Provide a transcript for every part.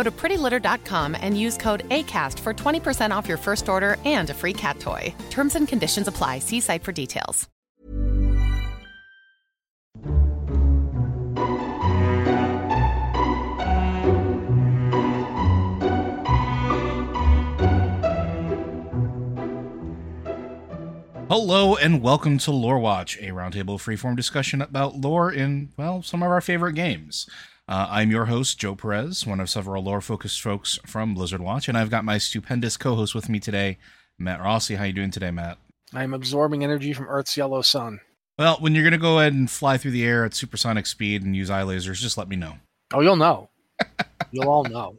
Go to prettylitter.com and use code ACAST for 20% off your first order and a free cat toy. Terms and conditions apply. See site for details. Hello and welcome to Lore Watch, a roundtable freeform discussion about lore in, well, some of our favorite games. Uh, I'm your host, Joe Perez, one of several lore focused folks from Blizzard Watch, and I've got my stupendous co host with me today, Matt Rossi. How you doing today, Matt? I'm absorbing energy from Earth's yellow sun. Well, when you're going to go ahead and fly through the air at supersonic speed and use eye lasers, just let me know. Oh, you'll know. you'll all know.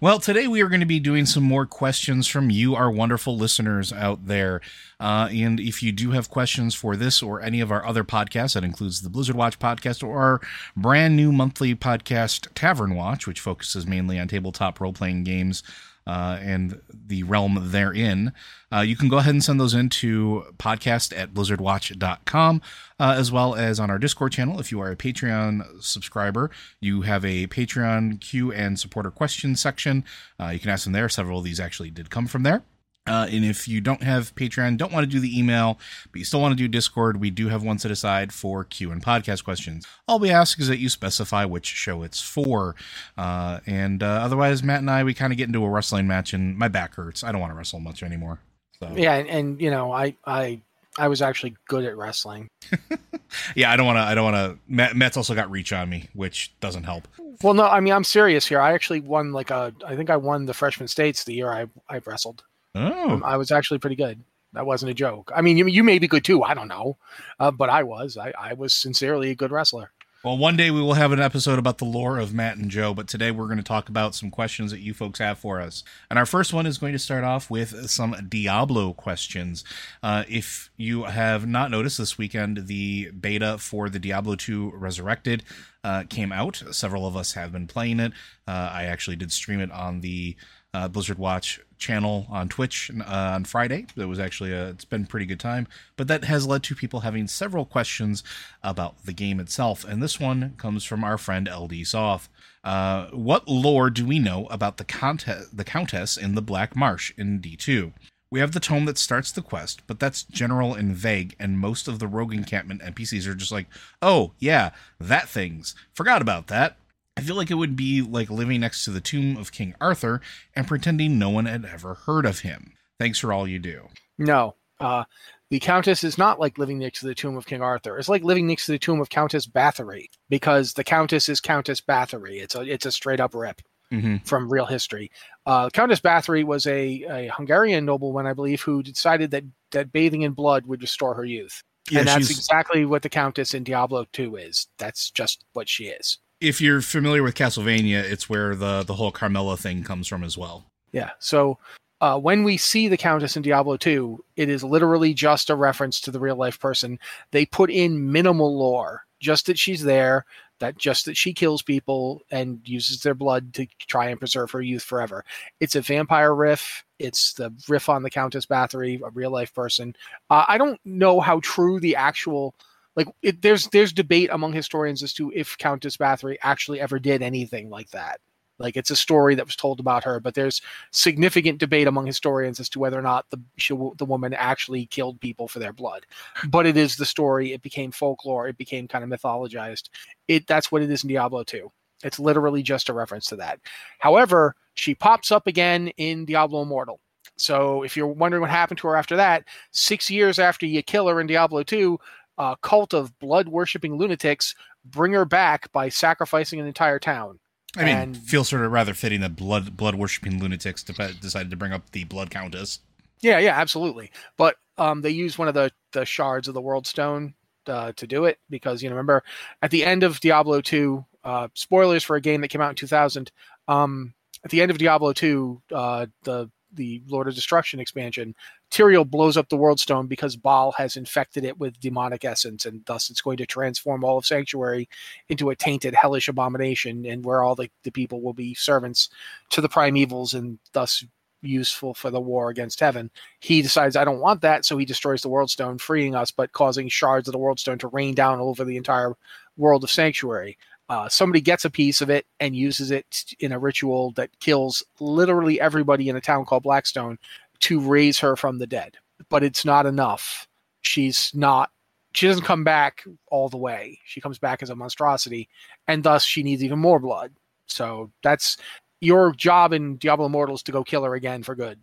Well, today we are going to be doing some more questions from you, our wonderful listeners out there. Uh, and if you do have questions for this or any of our other podcasts, that includes the Blizzard Watch podcast or our brand new monthly podcast, Tavern Watch, which focuses mainly on tabletop role playing games uh, and the realm therein, uh, you can go ahead and send those into podcast at blizzardwatch.com, uh, as well as on our Discord channel. If you are a Patreon subscriber, you have a Patreon Q and supporter question section. Uh, you can ask them there. Several of these actually did come from there. Uh, and if you don't have Patreon, don't want to do the email, but you still want to do Discord, we do have one set aside for Q and podcast questions. All we ask is that you specify which show it's for. Uh, and uh, otherwise, Matt and I, we kind of get into a wrestling match, and my back hurts. I don't want to wrestle much anymore. So. Yeah, and, and you know, I I I was actually good at wrestling. yeah, I don't want to. I don't want to. Matt, Matt's also got reach on me, which doesn't help. Well, no, I mean I'm serious here. I actually won like a. I think I won the freshman states the year I I wrestled. Oh, Um, I was actually pretty good. That wasn't a joke. I mean, you you may be good too. I don't know, uh, but I was. I, I was sincerely a good wrestler. Well, one day we will have an episode about the lore of Matt and Joe, but today we're going to talk about some questions that you folks have for us. And our first one is going to start off with some Diablo questions. Uh, if you have not noticed this weekend, the beta for the Diablo 2 Resurrected uh, came out. Several of us have been playing it. Uh, I actually did stream it on the uh, Blizzard Watch channel on Twitch uh, on Friday. It was actually a, it's been a pretty good time, but that has led to people having several questions about the game itself. And this one comes from our friend LD Soth. Uh, what lore do we know about the the countess in the Black Marsh in D2? We have the tome that starts the quest, but that's general and vague, and most of the rogue encampment NPCs are just like, oh, yeah, that thing's. Forgot about that. I feel like it would be like living next to the tomb of King Arthur and pretending no one had ever heard of him. Thanks for all you do. No, uh, the Countess is not like living next to the tomb of King Arthur. It's like living next to the tomb of Countess Bathory because the Countess is Countess Bathory. It's a it's a straight up rip Mm-hmm. from real history. Uh, Countess Bathory was a, a Hungarian nobleman, I believe, who decided that that bathing in blood would restore her youth. Yeah, and that's she's- exactly what the Countess in Diablo 2 is. That's just what she is. If you're familiar with Castlevania, it's where the the whole Carmilla thing comes from as well. Yeah. So uh, when we see the Countess in Diablo 2, it is literally just a reference to the real life person. They put in minimal lore, just that she's there, that just that she kills people and uses their blood to try and preserve her youth forever. It's a vampire riff. It's the riff on the Countess Bathory, a real life person. Uh, I don't know how true the actual like it, there's there's debate among historians as to if Countess Bathory actually ever did anything like that. Like it's a story that was told about her, but there's significant debate among historians as to whether or not the she, the woman actually killed people for their blood. But it is the story. It became folklore. It became kind of mythologized. It that's what it is in Diablo 2. It's literally just a reference to that. However, she pops up again in Diablo Immortal. So if you're wondering what happened to her after that, six years after you kill her in Diablo 2, a cult of blood worshipping lunatics bring her back by sacrificing an entire town. I mean, And- feels sort of rather fitting that blood blood worshipping lunatics de- decided to bring up the blood countess. Yeah, yeah, absolutely. But um, they use one of the the shards of the World Stone uh, to do it because you know remember at the end of Diablo two, uh, spoilers for a game that came out in two thousand. Um, at the end of Diablo two, uh, the the Lord of Destruction expansion, Tyrael blows up the World Stone because Baal has infected it with demonic essence, and thus it's going to transform all of Sanctuary into a tainted, hellish abomination, and where all the, the people will be servants to the Prime Evils, and thus useful for the war against heaven. He decides, I don't want that, so he destroys the World Stone, freeing us, but causing shards of the World Stone to rain down over the entire world of Sanctuary. Uh, somebody gets a piece of it and uses it in a ritual that kills literally everybody in a town called Blackstone to raise her from the dead. But it's not enough. She's not. She doesn't come back all the way. She comes back as a monstrosity, and thus she needs even more blood. So that's your job in Diablo Immortal is to go kill her again for good.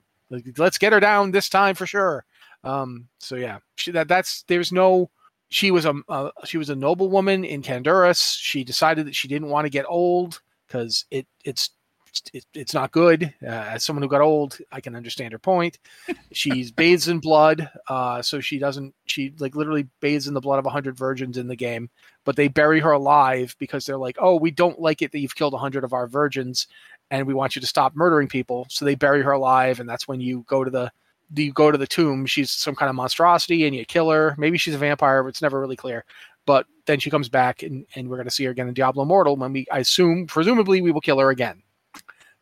Let's get her down this time for sure. Um, so yeah, she, that that's there's no. She was a uh, she was a noblewoman in Khanduras. She decided that she didn't want to get old because it it's it, it's not good. Uh, as someone who got old, I can understand her point. She's bathes in blood, uh, so she doesn't. She like literally bathes in the blood of hundred virgins in the game, but they bury her alive because they're like, oh, we don't like it that you've killed hundred of our virgins, and we want you to stop murdering people. So they bury her alive, and that's when you go to the you go to the tomb. She's some kind of monstrosity, and you kill her. Maybe she's a vampire, but it's never really clear. But then she comes back, and, and we're going to see her again in Diablo Immortal. When we, I assume, presumably, we will kill her again.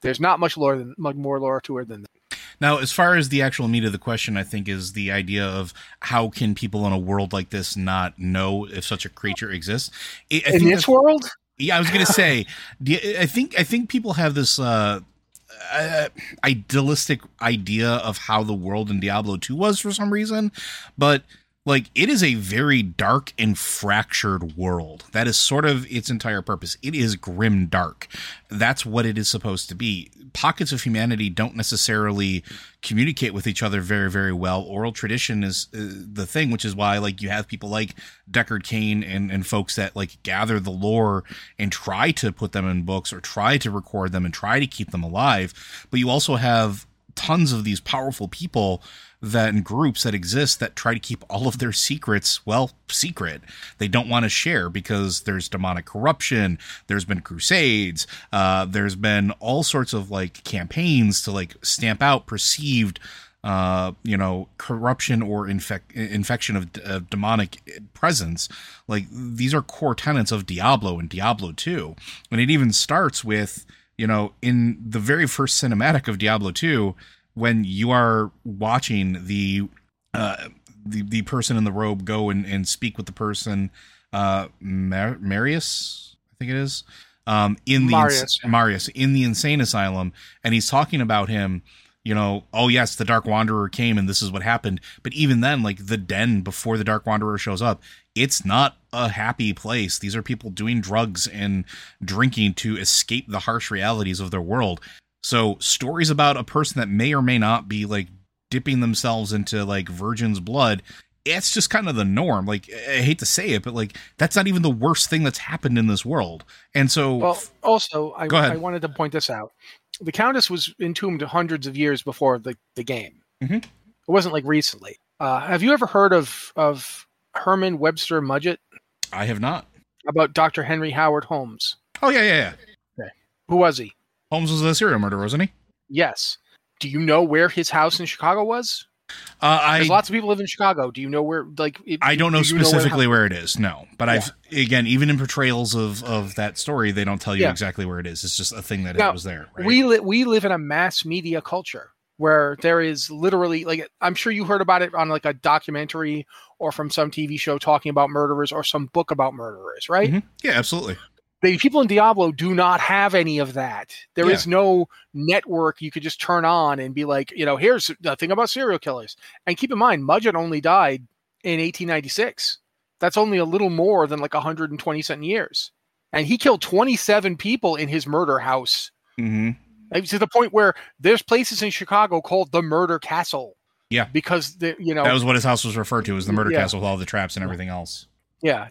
There's not much lore than much more lore to her than that. Now, as far as the actual meat of the question, I think is the idea of how can people in a world like this not know if such a creature exists? I, I in this world, Yeah, I was gonna say. I think I think people have this uh, uh, idealistic idea of how the world in Diablo Two was for some reason, but like it is a very dark and fractured world. That is sort of its entire purpose. It is grim dark. That's what it is supposed to be. Pockets of humanity don't necessarily communicate with each other very very well. Oral tradition is uh, the thing, which is why like you have people like Deckard Cain and and folks that like gather the lore and try to put them in books or try to record them and try to keep them alive. But you also have tons of these powerful people that in groups that exist that try to keep all of their secrets well secret they don't want to share because there's demonic corruption there's been crusades uh, there's been all sorts of like campaigns to like stamp out perceived uh, you know, corruption or infec- infection of, of demonic presence. Like these are core tenets of Diablo and Diablo 2. And it even starts with, you know, in the very first cinematic of Diablo 2, when you are watching the uh, the the person in the robe go and, and speak with the person, uh, Mar- Marius, I think it is, um, in the Marius, yeah. Marius in the insane asylum, and he's talking about him. You know, oh yes, the Dark Wanderer came and this is what happened. But even then, like the den before the Dark Wanderer shows up, it's not a happy place. These are people doing drugs and drinking to escape the harsh realities of their world. So stories about a person that may or may not be like dipping themselves into like virgin's blood, it's just kind of the norm. Like I hate to say it, but like that's not even the worst thing that's happened in this world. And so Well, also, I. I wanted to point this out. The Countess was entombed hundreds of years before the, the game. Mhm. It wasn't like recently. Uh, have you ever heard of, of Herman Webster Mudgett I have not. about Dr. Henry Howard Holmes? Oh yeah, yeah, yeah. Who was he? Holmes was a serial murderer, wasn't he? Yes. Do you know where his house in Chicago was? Uh, I There's lots of people live in Chicago. Do you know where? Like, it- I don't know do where specifically house- where it is. No, but I've again, even in portrayals of of that story, they don't tell you Yeah. exactly where it is. It's just a thing that Now, it was there. Right? We li- we live in a mass media culture where there is literally like I'm sure you heard about it on like a documentary or from some TV show talking about murderers or some book about murderers, right? Mhm. Yeah, absolutely. The people in Diablo do not have any of that. There is Yeah. no network you could just turn on and be like, you know, here's the thing about serial killers. And keep in mind, Mudgett only died in 1896. That's only a little more than like 120 something years. And he killed 27 people in his murder house. hmm Like, to the point where there's places in Chicago called the Murder Castle. Yeah. Because the you know That was what his house was referred to as the murder Yeah. castle with all the traps and everything else. yeah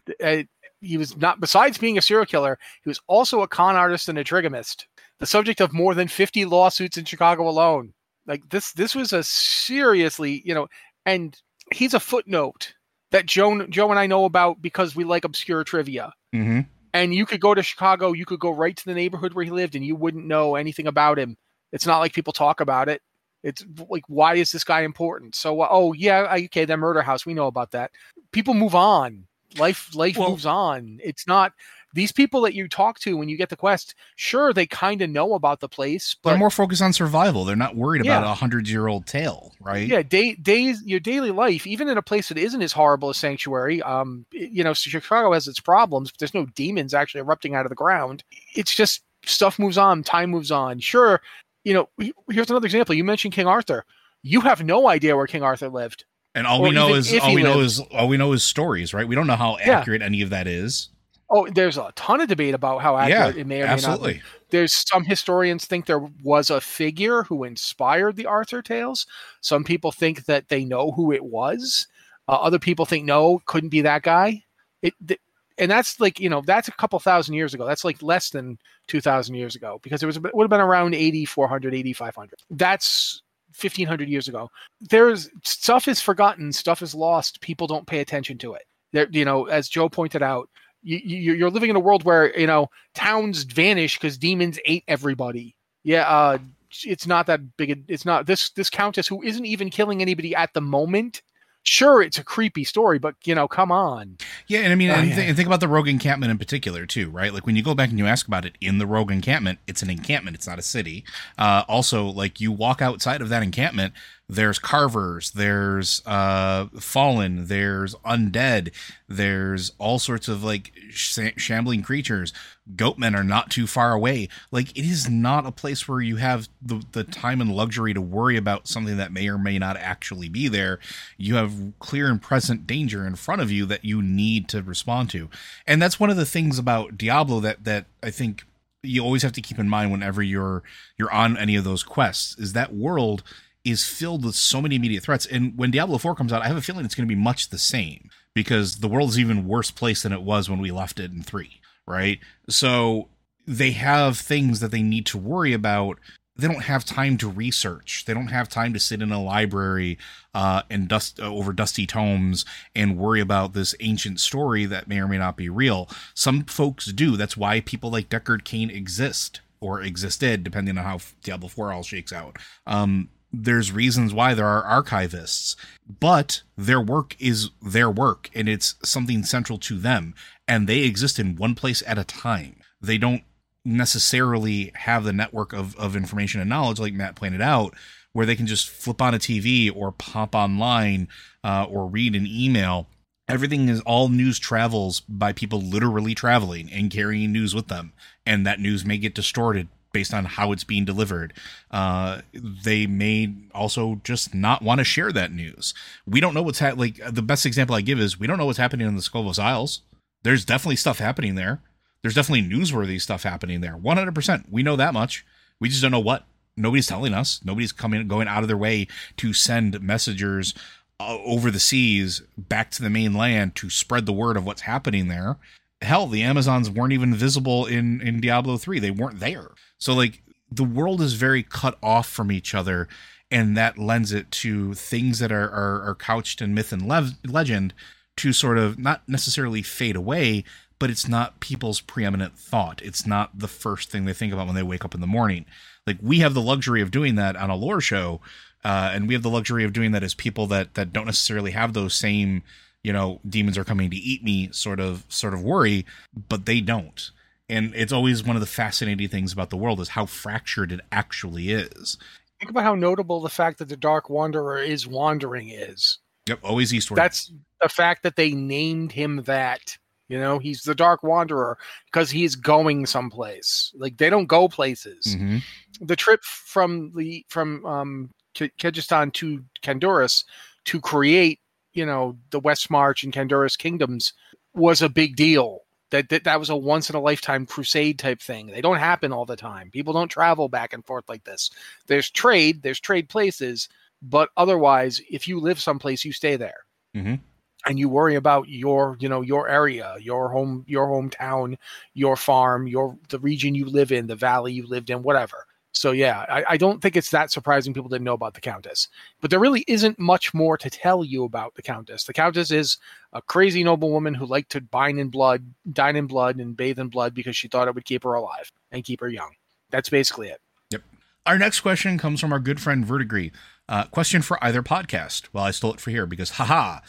he was not besides being a serial killer he was also a con artist and a trigamist the subject of more than 50 lawsuits in chicago alone like this this was a seriously you know and he's a footnote that joe joe and i know about because we like obscure trivia hmm and you could go to chicago you could go right to the neighborhood where he lived and you wouldn't know anything about him. It's not like people talk about it. It's like why is this guy important? So uh, oh yeah okay that murder house we know about that. People move on. Life life Well- moves on. It's not these people that you talk to when you get the quest sure they kind of know about the place but They're more focused on survival. They're not worried about a hundred year old tale, right? yeah day, days your daily life even in a place that isn't as horrible as sanctuary um you know chicago has its problems but there's no demons actually erupting out of the ground it's just stuff moves on time moves on sure you know here's another example you mentioned king arthur you have no idea where king arthur lived And all Or we know is all we know is all we know is stories, right? We don't know how Yeah. accurate any of that is. Oh there's a ton of debate about how accurate it may or may not be absolutely. there's some historians think there was a figure who inspired the Arthur tales. Some people think that they know who it was. Uh, other people think no, couldn't be that guy. It th- and that's like you know that's a couple thousand years ago. That's like less than two thousand years ago because it was it would have been around 8400 8500 That's 1500 years ago. There's stuff is forgotten, stuff is lost. People don't pay attention to it. There, you know, as Joe pointed out, you, you, you're living in a world where you know towns vanish because demons ate everybody. Yeah, uh, it's not that big. A, it's not this this countess who isn't even killing anybody at the moment. Sure, it's a creepy story, but you know, come on. Yeah, and I mean, Oh, and, yeah. th- and think about the rogue encampment in particular too, right? Like when you go back and you ask about it in the rogue encampment, it's an encampment; it's not a city. Uh, also, like you walk outside of that encampment, there's carvers, there's uh, fallen, there's undead, there's all sorts of like sh- shambling creatures. Goatmen are not too far away. Like it is not a place where you have the the time and luxury to worry about something that may or may not actually be there. You have clear and present danger in front of you that you need to respond to. And that's one of the things about Diablo that that I think you always have to keep in mind whenever you're you're on any of those quests is that world is filled with so many immediate threats. And when Diablo 4 comes out, I have a feeling it's going to be much the same because the world is even worse place than it was when we left it in 3, right? So they have things that they need to worry about. They don't have time to research. They don't have time to sit in a library uh, and dust uh, over dusty tomes and worry about this ancient story that may or may not be real. Some folks do. That's why people like Deckard Cain exist or existed, depending on how Diablo 4 all shakes out. Um, there's reasons why there are archivists, but their work is their work and it's something central to them, and they exist in one place at a time. They don't necessarily have the network of, of information and knowledge, like Matt pointed out, where they can just flip on a TV or pop online uh, or read an email. Everything is all news travels by people literally traveling and carrying news with them, and that news may get distorted based on how it's being delivered. Uh, they may also just not want to share that news. We don't know what's ha- like. The best example I give is we don't know what's happening in the Skovos Isles. There's definitely stuff happening there. There's definitely newsworthy stuff happening there. 100%. We know that much. We just don't know what. Nobody's telling us. Nobody's coming going out of their way to send messengers uh, over the seas back to the mainland to spread the word of what's happening there. Hell, the Amazons weren't even visible in in Diablo 3. They weren't there. So like the world is very cut off from each other and that lends it to things that are are, are couched in myth and legend to sort of not necessarily fade away, but it's not people's preeminent thought. It's not the first thing they think about when they wake up in the morning. Like we have the luxury of doing that on a lore show, uh, and we have the luxury of doing that as people that that don't necessarily have those same, you know, demons are coming to eat me sort of sort of worry, but they don't. And it's always one of the fascinating things about the world is how fractured it actually is. Think about how notable the fact that the Dark Wanderer is wandering is. Yep, always eastward. That's the fact that they named him that. You know, he's the Dark Wanderer because he's going someplace. Like they don't go places. Mm-hmm. The trip from the from um Kehjistan to Khanduras to create, you know, the West March and Khanduras kingdoms was a big deal. That, that that was a once in a lifetime crusade type thing. They don't happen all the time. People don't travel back and forth like this. There's trade, there's trade places, but otherwise, if you live someplace, you stay there. Mhm. And you worry about your, you know, your area, your home, your hometown, your farm, your the region you live in, the valley you lived in, whatever. So yeah, I, I don't think it's that surprising people didn't know about the Countess. But there really isn't much more to tell you about the Countess. The Countess is a crazy noblewoman who liked to dine in blood, dine in blood, and bathe in blood because she thought it would keep her alive and keep her young. That's basically it. Yep. Our next question comes from our good friend Vertigree. Uh, question for either podcast. Well, I stole it for here because, haha,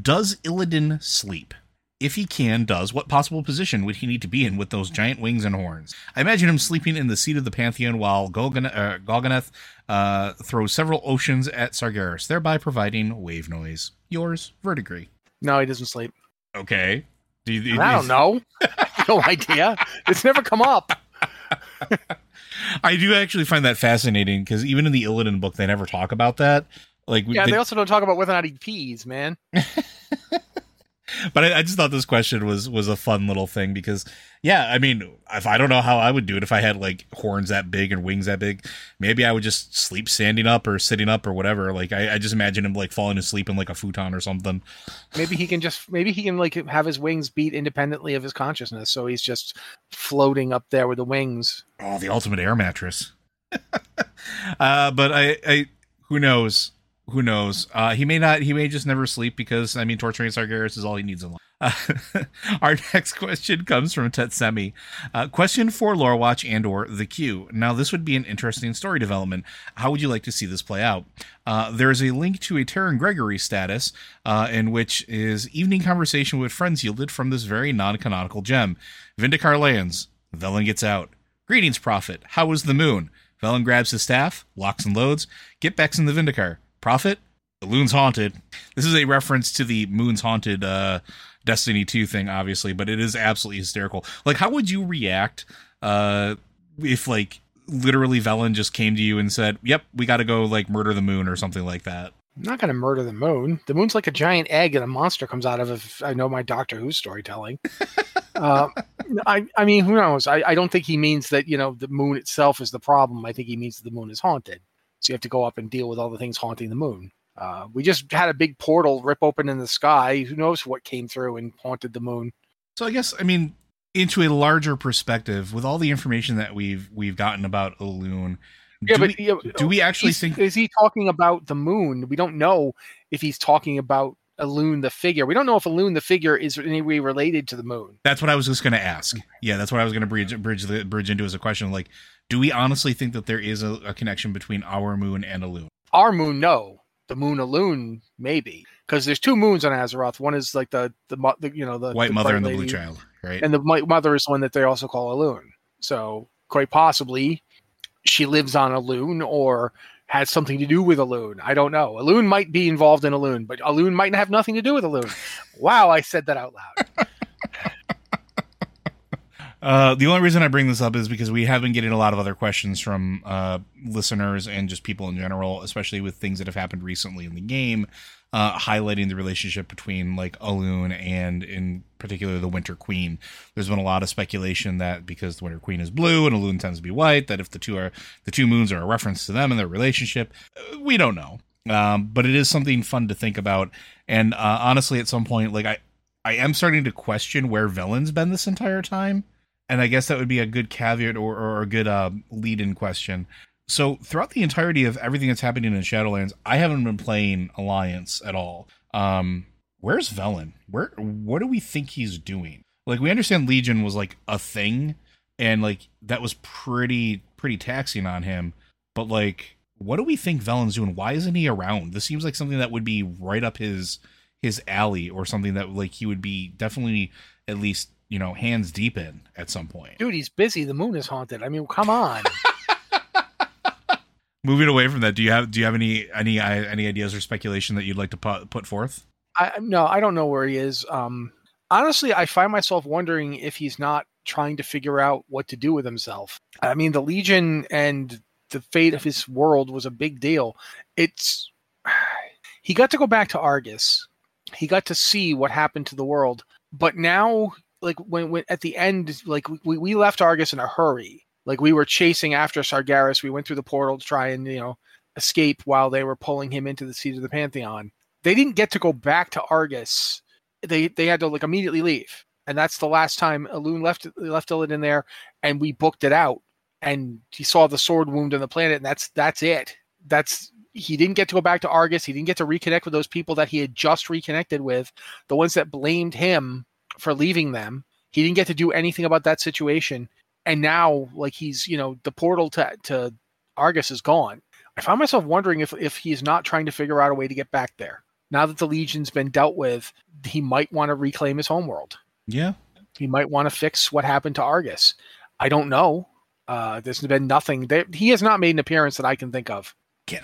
does Illidan sleep? If he can, does, what possible position would he need to be in with those giant wings and horns? I imagine him sleeping in the seat of the Pantheon while Golgan- uh, Golganneth uh, throws several oceans at Sargeras, thereby providing wave noise. Yours, Vertigree. No, he doesn't sleep. Okay. Do you, I don't know. no idea. It's never come up. I do actually find that fascinating because even in the Illidan book, they never talk about that. Like, Yeah, they- they also don't talk about whether or not he pees, man. but I, I just thought this question was was a fun little thing because yeah i mean if i don't know how i would do it if i had like horns that big and wings that big maybe i would just sleep standing up or sitting up or whatever. Like i, I just imagine him like falling asleep in like a futon or something. Maybe he can just maybe he can like have his wings beat independently of his consciousness, so he's just floating up there with the wings. oh the ultimate air mattress. Uh but i i who knows who knows uh he may not he may just never sleep because i mean torturing sargeras is all he needs in life uh, our next question comes from Tetsemi. Uh, question for Lore Watch and or The Q. Now, this would be an interesting story development. How would you like to see this play out? Uh, there is a link to a Terran Gregory status uh, in which is evening conversation with friends yielded from this very non-canonical gem. Vindicar lands. Velen gets out. Greetings, Prophet. How was the moon? Velen grabs his staff, locks and loads. Get Bex in the Vindicar. Prophet? The loon's haunted. This is a reference to the moon's haunted uh, Destiny 2 thing, obviously, but it is absolutely hysterical. Like, how would you react uh, if, like, literally Velen just came to you and said, Yep, we got to go, like, murder the moon or something like that? I'm not going to murder the moon. The moon's like a giant egg and a monster comes out of it. If I know my Doctor Who storytelling. uh, I, I mean, who knows? I, I don't think he means that, you know, the moon itself is the problem. I think he means the moon is haunted. So you have to go up and deal with all the things haunting the moon. Uh, we just had a big portal rip open in the sky. Who knows what came through and haunted the moon? So I guess, I mean, into a larger perspective, with all the information that we've we've gotten about Elune, Yeah, do, but we, yeah, do we actually think is he talking about the moon? We don't know if he's talking about Elune the figure. We don't know if Elune the figure is in any way related to the moon. That's what I was just going to ask. Yeah, that's what I was going to bridge bridge the bridge into as a question. Like, do we honestly think that there is a, a connection between our moon and Elune? Our moon, no. The moon Elune, maybe, because there's two moons on Azeroth. One is like the the, the you know the White the Mother and the Blue Child, right? and the white mother is one that they also call Elune. So quite possibly, she lives on Elune or has something to do with Elune. I don't know. Elune might be involved in Elune, but Elune might have nothing to do with Elune. wow, I said that out loud. Uh, the only reason I bring this up is because we have been getting a lot of other questions from uh, listeners and just people in general, especially with things that have happened recently in the game, uh, highlighting the relationship between like Elune and, in particular, the Winter Queen. There's been a lot of speculation that because the Winter Queen is blue and Elune tends to be white, that if the two are the two moons are a reference to them and their relationship, uh, we don't know. Um, but it is something fun to think about. And uh, honestly, at some point, like I, I am starting to question where Velen's been this entire time and I guess that would be a good caveat or, or a good uh, lead-in question. So throughout the entirety of everything that's happening in Shadowlands, I haven't been playing Alliance at all. Um, where's Velen? Where what do we think he's doing? Like we understand Legion was like a thing, and like that was pretty pretty taxing on him. But like, what do we think Velen's doing? Why isn't he around? This seems like something that would be right up his his alley, or something that like he would be definitely at least you know hands deep in at some point. Dude, he's busy. The moon is haunted. I mean, come on. Moving away from that, do you have do you have any any uh, any ideas or speculation that you'd like to put put forth? I no, I don't know where he is. Um, honestly, I find myself wondering if he's not trying to figure out what to do with himself. I mean, the Legion and the fate of his world was a big deal. It's he got to go back to Argus. He got to see what happened to the world. But now, like when, when at the end, like we, we left Argus in a hurry. Like we were chasing after Sargeras. We went through the portal to try and you know escape while they were pulling him into the seat of the Pantheon. They didn't get to go back to Argus. They they had to like immediately leave, and that's the last time Elune left left Illidan there, and we booked it out. And he saw the sword wound on the planet, and that's that's it. That's he didn't get to go back to Argus. He didn't get to reconnect with those people that he had just reconnected with, the ones that blamed him for leaving them. He didn't get to do anything about that situation. And now, like he's, you know, the portal to, to Argus is gone. I find myself wondering if if he's not trying to figure out a way to get back there. Now that the Legion's been dealt with, he might want to reclaim his homeworld. Yeah. He might want to fix what happened to Argus. I don't know. Uh, there's been nothing. There, he has not made an appearance that I can think of.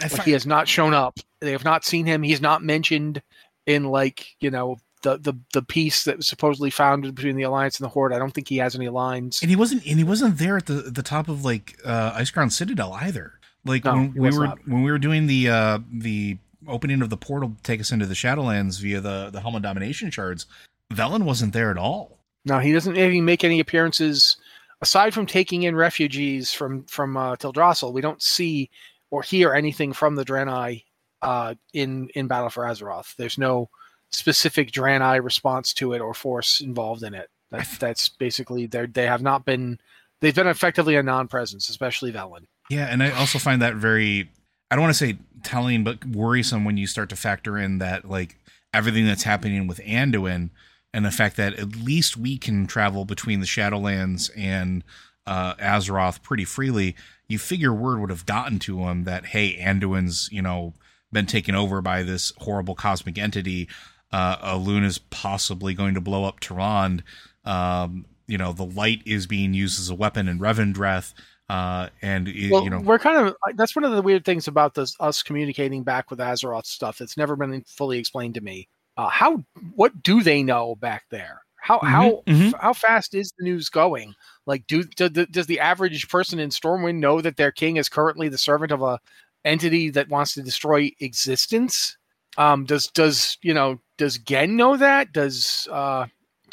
Like he has not shown up. They have not seen him. He's not mentioned in like you know the the the peace that was supposedly found between the alliance and the horde. I don't think he has any lines. And he wasn't and he wasn't there at the the top of like uh, Icecrown Citadel either. Like No, when he we were not. when we were doing the uh the opening of the portal to take us into the Shadowlands via the the Helm of Domination shards, Velen wasn't there at all. No, he doesn't even make any appearances aside from taking in refugees from from uh, Teldrassil. We don't see or hear anything from the Draenei uh, in in Battle for Azeroth. There's no specific Draenei response to it or force involved in it. That, that's basically they they have not been they've been effectively a non-presence, especially Velen. Yeah, and I also find that very I don't want to say telling, but worrisome when you start to factor in that like everything that's happening with Anduin and the fact that at least we can travel between the Shadowlands and uh, Azeroth pretty freely. You figure word would have gotten to him that hey, Anduin's you know been taken over by this horrible cosmic entity. Uh, is possibly going to blow up Tyrande. Um, you know, the light is being used as a weapon in Revendreth. Uh, and Well, you know, we're kind of that's one of the weird things about this us communicating back with Azeroth stuff. It's never been fully explained to me. Uh, how what do they know back there? How how mhm. how fast is the news going? Like, do, do does the average person in Stormwind know that their king is currently the servant of a entity that wants to destroy existence? Um, does does you know does Genn know that? Does uh,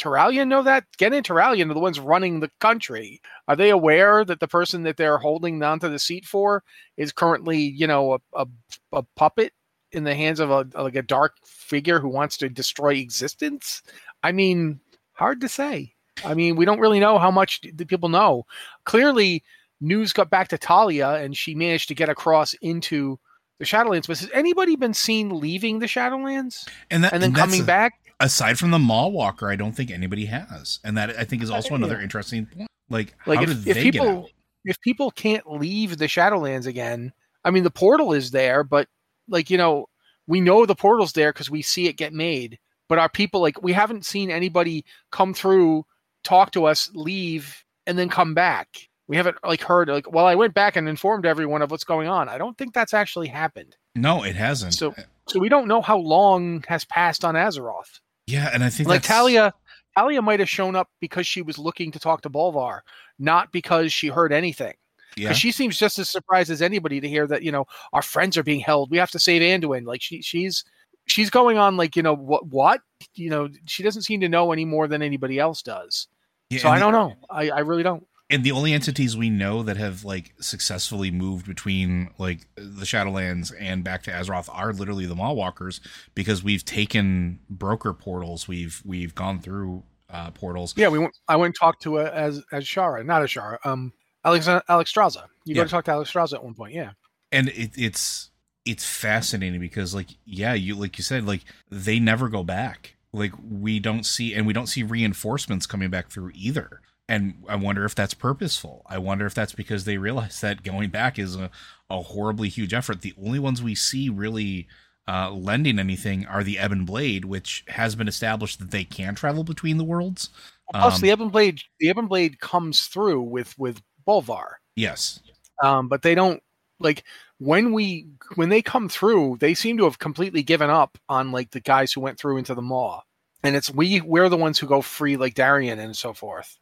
know that? Genn and Turalyon are the ones running the country. Are they aware that the person that they're holding onto the seat for is currently, you know, a, a, a puppet in the hands of a like a dark figure who wants to destroy existence? I mean, hard to say. I mean, we don't really know how much the people know. Clearly, news got back to Taelia, and she managed to get across into the Shadowlands. But has anybody been seen leaving the Shadowlands and that and then that's coming a- back? aside from the Maw Walker, I don't think anybody has, and that I think is also another interesting point. Like, Like how if, if they get people if people can't leave the Shadowlands again, I mean the portal is there, but like you know, we know the portal's there because we see it get made. But our people like we haven't seen anybody come through, talk to us, leave, and then come back. We haven't like heard like well, I went back and informed everyone of what's going on. I don't think that's actually happened. No, it hasn't. So uh, so we don't know how long has passed on Azeroth. yeah, and I think Like that's, Taelia, Taelia might have shown up because she was looking to talk to Bolvar, not because she heard anything. Yeah, she seems just as surprised as anybody to hear that you know our friends are being held. We have to save Anduin. Like she she's she's going on like you know what what you know she doesn't seem to know any more than anybody else does. Yeah, so I don't know. I, I really don't. And the only entities we know that have like successfully moved between like the Shadowlands and back to Azeroth are literally the Maw Walkers because we've taken broker portals. We've we've gone through uh, portals. Yeah, we went. I went and talked to uh, as as Shara, not Ashara. Um, Alex Alexstrasza. You Yeah. go to talk to Alexstrasza at one point. Yeah. and it, it's it's fascinating because like yeah you like you said like they never go back like we don't see and we don't see reinforcements coming back through either and i wonder if that's purposeful. I wonder if that's because they realize that going back is a, a horribly huge effort. The only ones we see really uh, lending anything are the ebon blade which has been established that they can travel between the worlds. Plus, Um, the Ebon Blade, the Ebon Blade comes through with with Bolvar. yes. Um, but they don't like when we when they come through they seem to have completely given up on like the guys who went through into the maw. And it's we we're the ones who go free like Darion and so forth.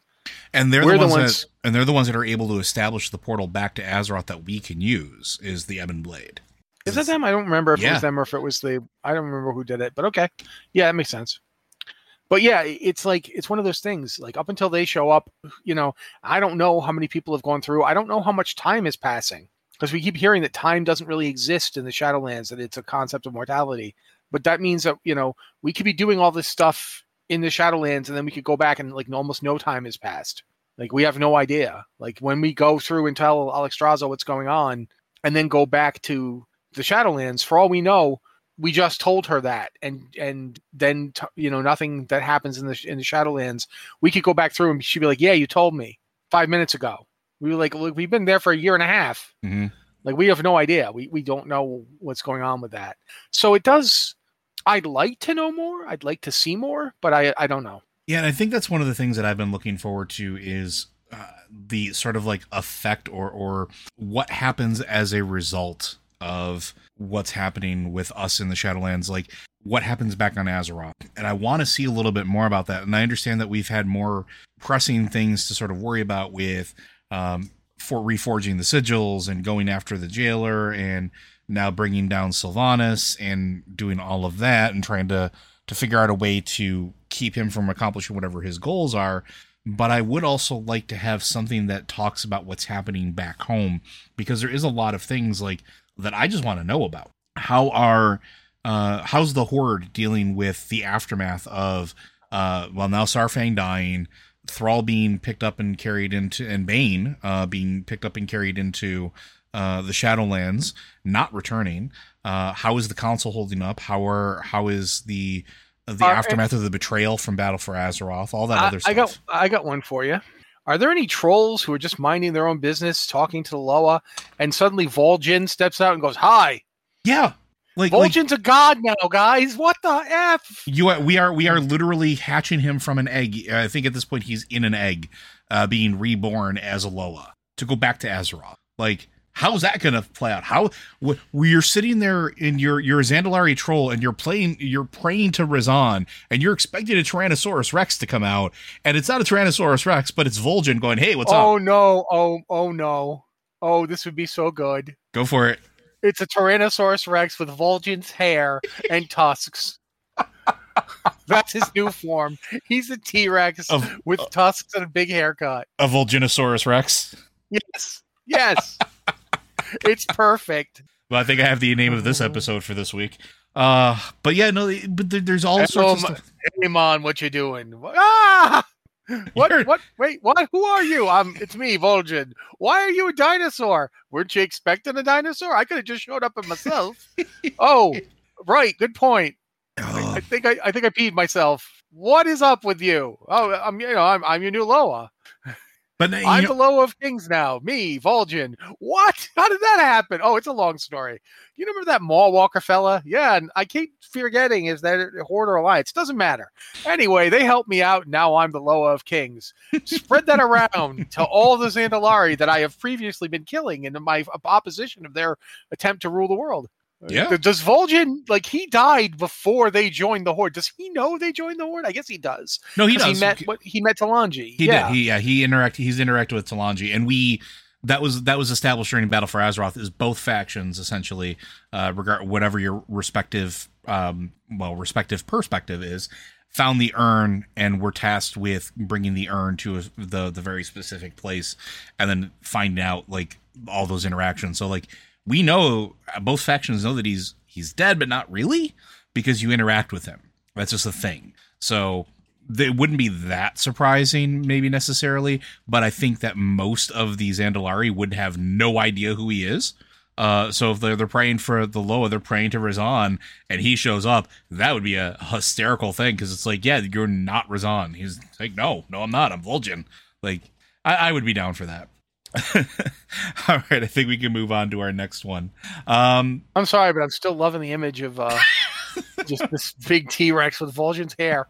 And they're We're the the ones, ones- that and they're the ones that are able to establish the portal back to Azeroth that we can use is the Ebon Blade. Is that them? I don't remember if it was them or if it was the. I don't remember who did it, but okay, yeah, that makes sense. But yeah, it's like it's one of those things. Like up until they show up, you know, I don't know how many people have gone through. I don't know how much time is passing because we keep hearing that time doesn't really exist in the Shadowlands, that it's a concept of mortality. But that means that you know we could be doing all this stuff in the Shadowlands, and then we could go back and like almost no time has passed. Like we have no idea. Like when we go through and tell Alexstrasza what's going on, and then go back to the Shadowlands, for all we know, we just told her that, and and then t- you know nothing that happens in the in the Shadowlands. We could go back through and she'd be like, "Yeah, you told me five minutes ago." We were like, "Look, we've been there for a year and a half. hmm Like we have no idea. We we don't know what's going on with that. So it does. I'd like to know more. I'd like to see more, but I I don't know. Yeah, and I think that's one of the things that I've been looking forward to is uh, the sort of like effect or or what happens as a result of what's happening with us in the Shadowlands, like what happens back on Azeroth. And I want to see a little bit more about that. And I understand that we've had more pressing things to sort of worry about with um, for reforging the sigils and going after the jailer and now bringing down Sylvanas and doing all of that and trying to to figure out a way to keep him from accomplishing whatever his goals are. But I would also like to have something that talks about what's happening back home because there is a lot of things like that I just want to know about. How are uh how's the horde dealing with the aftermath of uh well now Saurfang dying, Thrall being picked up and carried into and Bane uh being picked up and carried into uh the Shadowlands, not returning. Uh how is the council holding up? How are how is the the Are- aftermath of the betrayal from Battle for Azeroth, all that I, other stuff. I got I got one for you. Are there any trolls who are just minding their own business, talking to the Loa, and suddenly Vol'jin steps out and goes, "Hi, yeah. Like, like Vol'jin's a god now, guys. What the f?" you are, we are we are literally hatching him from an egg. I think at this point he's in an egg, uh, being reborn as a Loa to go back to Azeroth. Like, how's that going to play out? How wh- you're sitting there in your your Zandalari troll and you're playing, you're praying to Rezan, and you're expecting a Tyrannosaurus Rex to come out, and it's not a Tyrannosaurus Rex, but it's Vol'jin going, "Hey, what's oh up? Oh no! Oh oh no! Oh, this would be so good. Go for it." It's a Tyrannosaurus Rex with Vol'jin's hair and tusks. That's his new form. He's a T Rex with uh, tusks and a big haircut. A Vol'jinosaurus Rex. Yes, yes. it's perfect. Well, I think I have the name of this episode for this week. Uh, but yeah, no, but there- there's all sorts of Oh, stuff. Hey, Mon, what you doing? Ah! What? You're- What? Wait, what? Who are you? Um, it's me, Vol'jin. Why are you a dinosaur? Weren't you expecting a dinosaur? I could have just showed up in myself. oh, right. Good point. I think I, I think I peed myself. What is up with you? Oh, I'm you know I'm I'm your new Loa. But I'm know- the Loa of Kings now. Me, Vol'jin. What? How did that happen? Oh, it's a long story. You remember that Maw Walker fella? Yeah, and I keep forgetting is that a Horde or Alliance. Doesn't matter. Anyway, they helped me out. Now I'm the Loa of Kings. Spread that around to all the Zandalari that I have previously been killing in my opposition of their attempt to rule the world. Yeah. Does Vol'jin like he died before they joined the Horde? Does he know they joined the Horde? I guess he does. no, he does. He met what he met Talanji. He yeah. did. He yeah. He interact. He's interacted with Talanji, and we that was that was established during Battle for Azeroth. Is both factions essentially, uh, regard whatever your respective um well respective perspective is, found the urn and were tasked with bringing the urn to a, the the very specific place, and then find out like all those interactions. So like we know both factions know that he's he's dead, but not really because you interact with him. That's just a thing. So it wouldn't be that surprising, maybe necessarily, but I think that most of these Zandalari would have no idea who he is. Uh, so if they're, they're praying for the Loa, they're praying to Rezan, and he shows up, that would be a hysterical thing because it's like, yeah, you're not Rezan. He's like, no, no, I'm not. I'm Vol'jin. Like, I, I would be down for that. All right, I think we can move on to our next one. Um, I'm sorry, but I'm still loving the image of uh, just this big T Rex with Vol'jin's hair.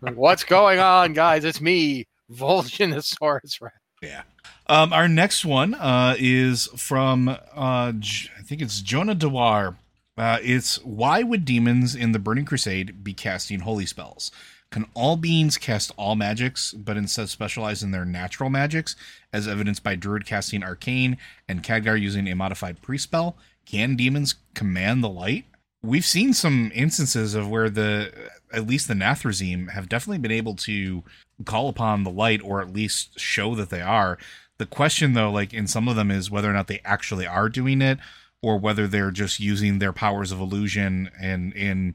Like, What's going on, guys? It's me, Vol'jinosaurus Rex. Yeah. Um, our next one uh, is from uh, J- I think it's Jonah Dewar. Uh, it's why would demons in the Burning Crusade be casting holy spells? Can all beings cast all magics, but instead specialize in their natural magics, as evidenced by Druid casting Arcane and Khadgar using a modified pre-spell? Can demons command the light? We've seen some instances of where the at least the Nathrezim have definitely been able to call upon the light or at least show that they are. The question though, like in some of them, is whether or not they actually are doing it or whether they're just using their powers of illusion and in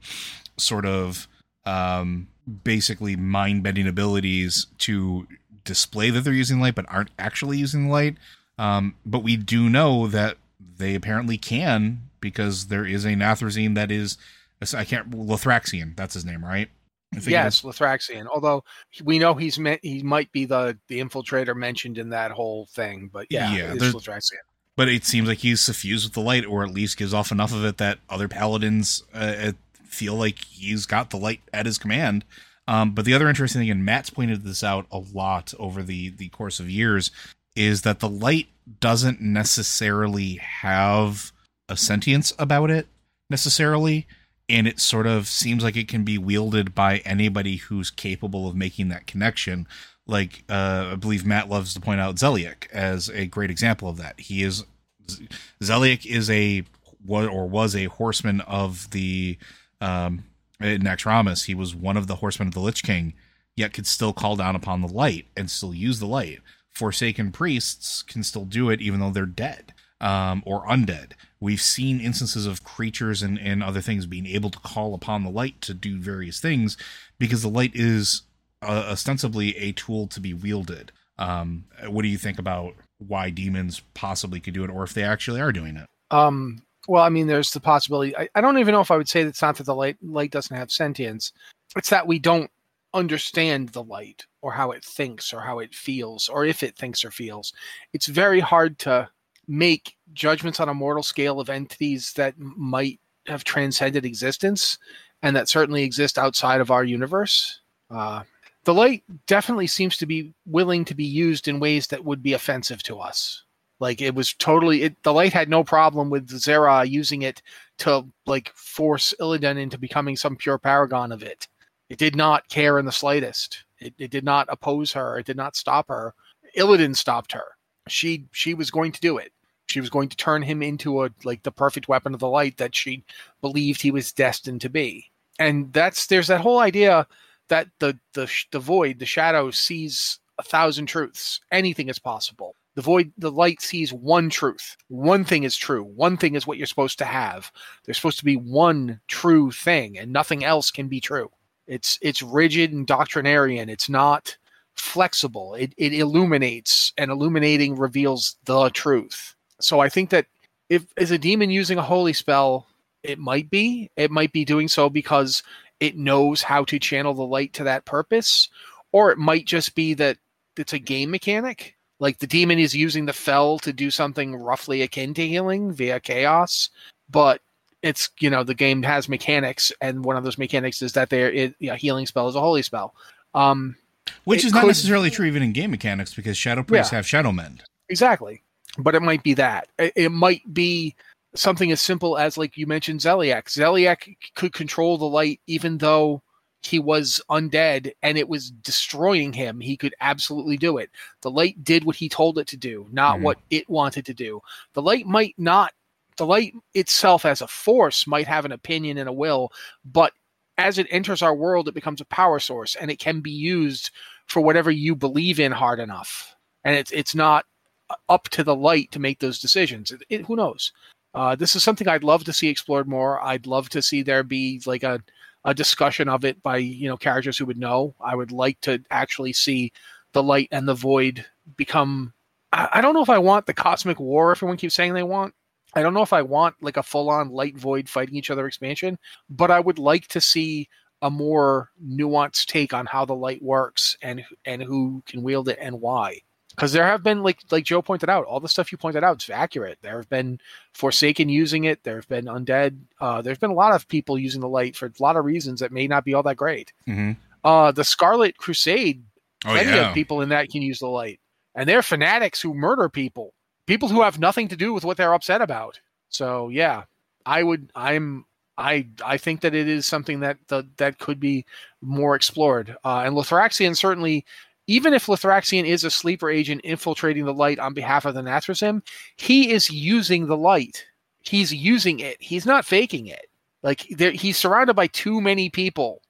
sort of um, basically mind bending abilities to display that they're using light but aren't actually using light. Um, but we do know that they apparently can because there is a Nathrezim that is I can't Lothraxion. That's his name, right? Yes, Lothraxion. Although we know he's meant he might be the the infiltrator mentioned in that whole thing, but yeah, yeah, it's Lothraxion. But it seems like he's suffused with the light, or at least gives off enough of it that other paladins uh, feel like he's got the light at his command. Um, but the other interesting thing, and Matt's pointed this out a lot over the the course of years, is that the light doesn't necessarily have a sentience about it necessarily and it sort of seems like it can be wielded by anybody who's capable of making that connection like uh, i believe matt loves to point out Zeliek as a great example of that he is Zeliek is a or was a horseman of the um naxxramas he was one of the horsemen of the lich king yet could still call down upon the light and still use the light forsaken priests can still do it even though they're dead um, or undead We've seen instances of creatures and, and other things being able to call upon the light to do various things because the light is uh, ostensibly a tool to be wielded. Um, what do you think about why demons possibly could do it or if they actually are doing it? Um, well, I mean, there's the possibility. I, I don't even know if I would say that it's not that the light, light doesn't have sentience. It's that we don't understand the light or how it thinks or how it feels or if it thinks or feels. It's very hard to make judgments on a mortal scale of entities that might have transcended existence and that certainly exist outside of our universe. Uh, the light definitely seems to be willing to be used in ways that would be offensive to us. Like it was totally, it, the light had no problem with Xe'ra using it to like force Illidan into becoming some pure paragon of it. It did not care in the slightest. It, it did not oppose her. It did not stop her. Illidan stopped her. She she was going to do it she was going to turn him into a like the perfect weapon of the light that she believed he was destined to be and that's there's that whole idea that the the the void the shadow sees a thousand truths anything is possible the void the light sees one truth. One thing is true. One thing is what you're supposed to have. There's supposed to be one true thing and nothing else can be true. It's it's rigid and doctrinarian. It's not flexible. It, it illuminates and illuminating reveals the truth. So I think that if is a demon using a holy spell, it might be. It might be doing so because it knows how to channel the light to that purpose, or it might just be that it's a game mechanic. Like the demon is using the fel to do something roughly akin to healing via chaos, but it's you know the game has mechanics, and one of those mechanics is that there it, you know, healing spell is a holy spell. Um, which is not necessarily true even in game mechanics because shadow priests yeah, have shadow mend. Exactly but it might be that. It, might be something as simple as, like you mentioned, Zeliek. Zeliek could control the light even though he was undead and it was destroying him. He could absolutely do it. The light did what he told it to do, not mm-hmm. what it wanted to do. The light might not, the light itself as a force might have an opinion and a will, but as it enters our world, it becomes a power source and it can be used for whatever you believe in hard enough. And it's it's not up to the light to make those decisions. It, it, who knows? Uh, this is something I'd love to see explored more. I'd love to see there be like a, a discussion of it by you know characters who would know. I would like to actually see the light and the void become. I, I don't know if I want the cosmic war everyone keeps saying they want. I don't know if I want like a full on light void fighting each other expansion, but I would like to see a more nuanced take on how the light works and and who can wield it and why because there have been like like Joe pointed out, all the stuff you pointed out is accurate. There have been Forsaken using it. There have been undead. Uh, there's been a lot of people using the light for a lot of reasons that may not be all that great. Mm-hmm. Uh, the Scarlet Crusade, oh, many yeah. of people in that can use the light, and they're fanatics who murder people, people who have nothing to do with what they're upset about. So yeah, I would. I'm I I think that it is something that the, that could be more explored. Uh, and Lothraxion certainly, even if Lothraxion is a sleeper agent infiltrating the light on behalf of the Nathrezim, he is using the light. He's using it. He's not faking it. Like he's surrounded by too many people.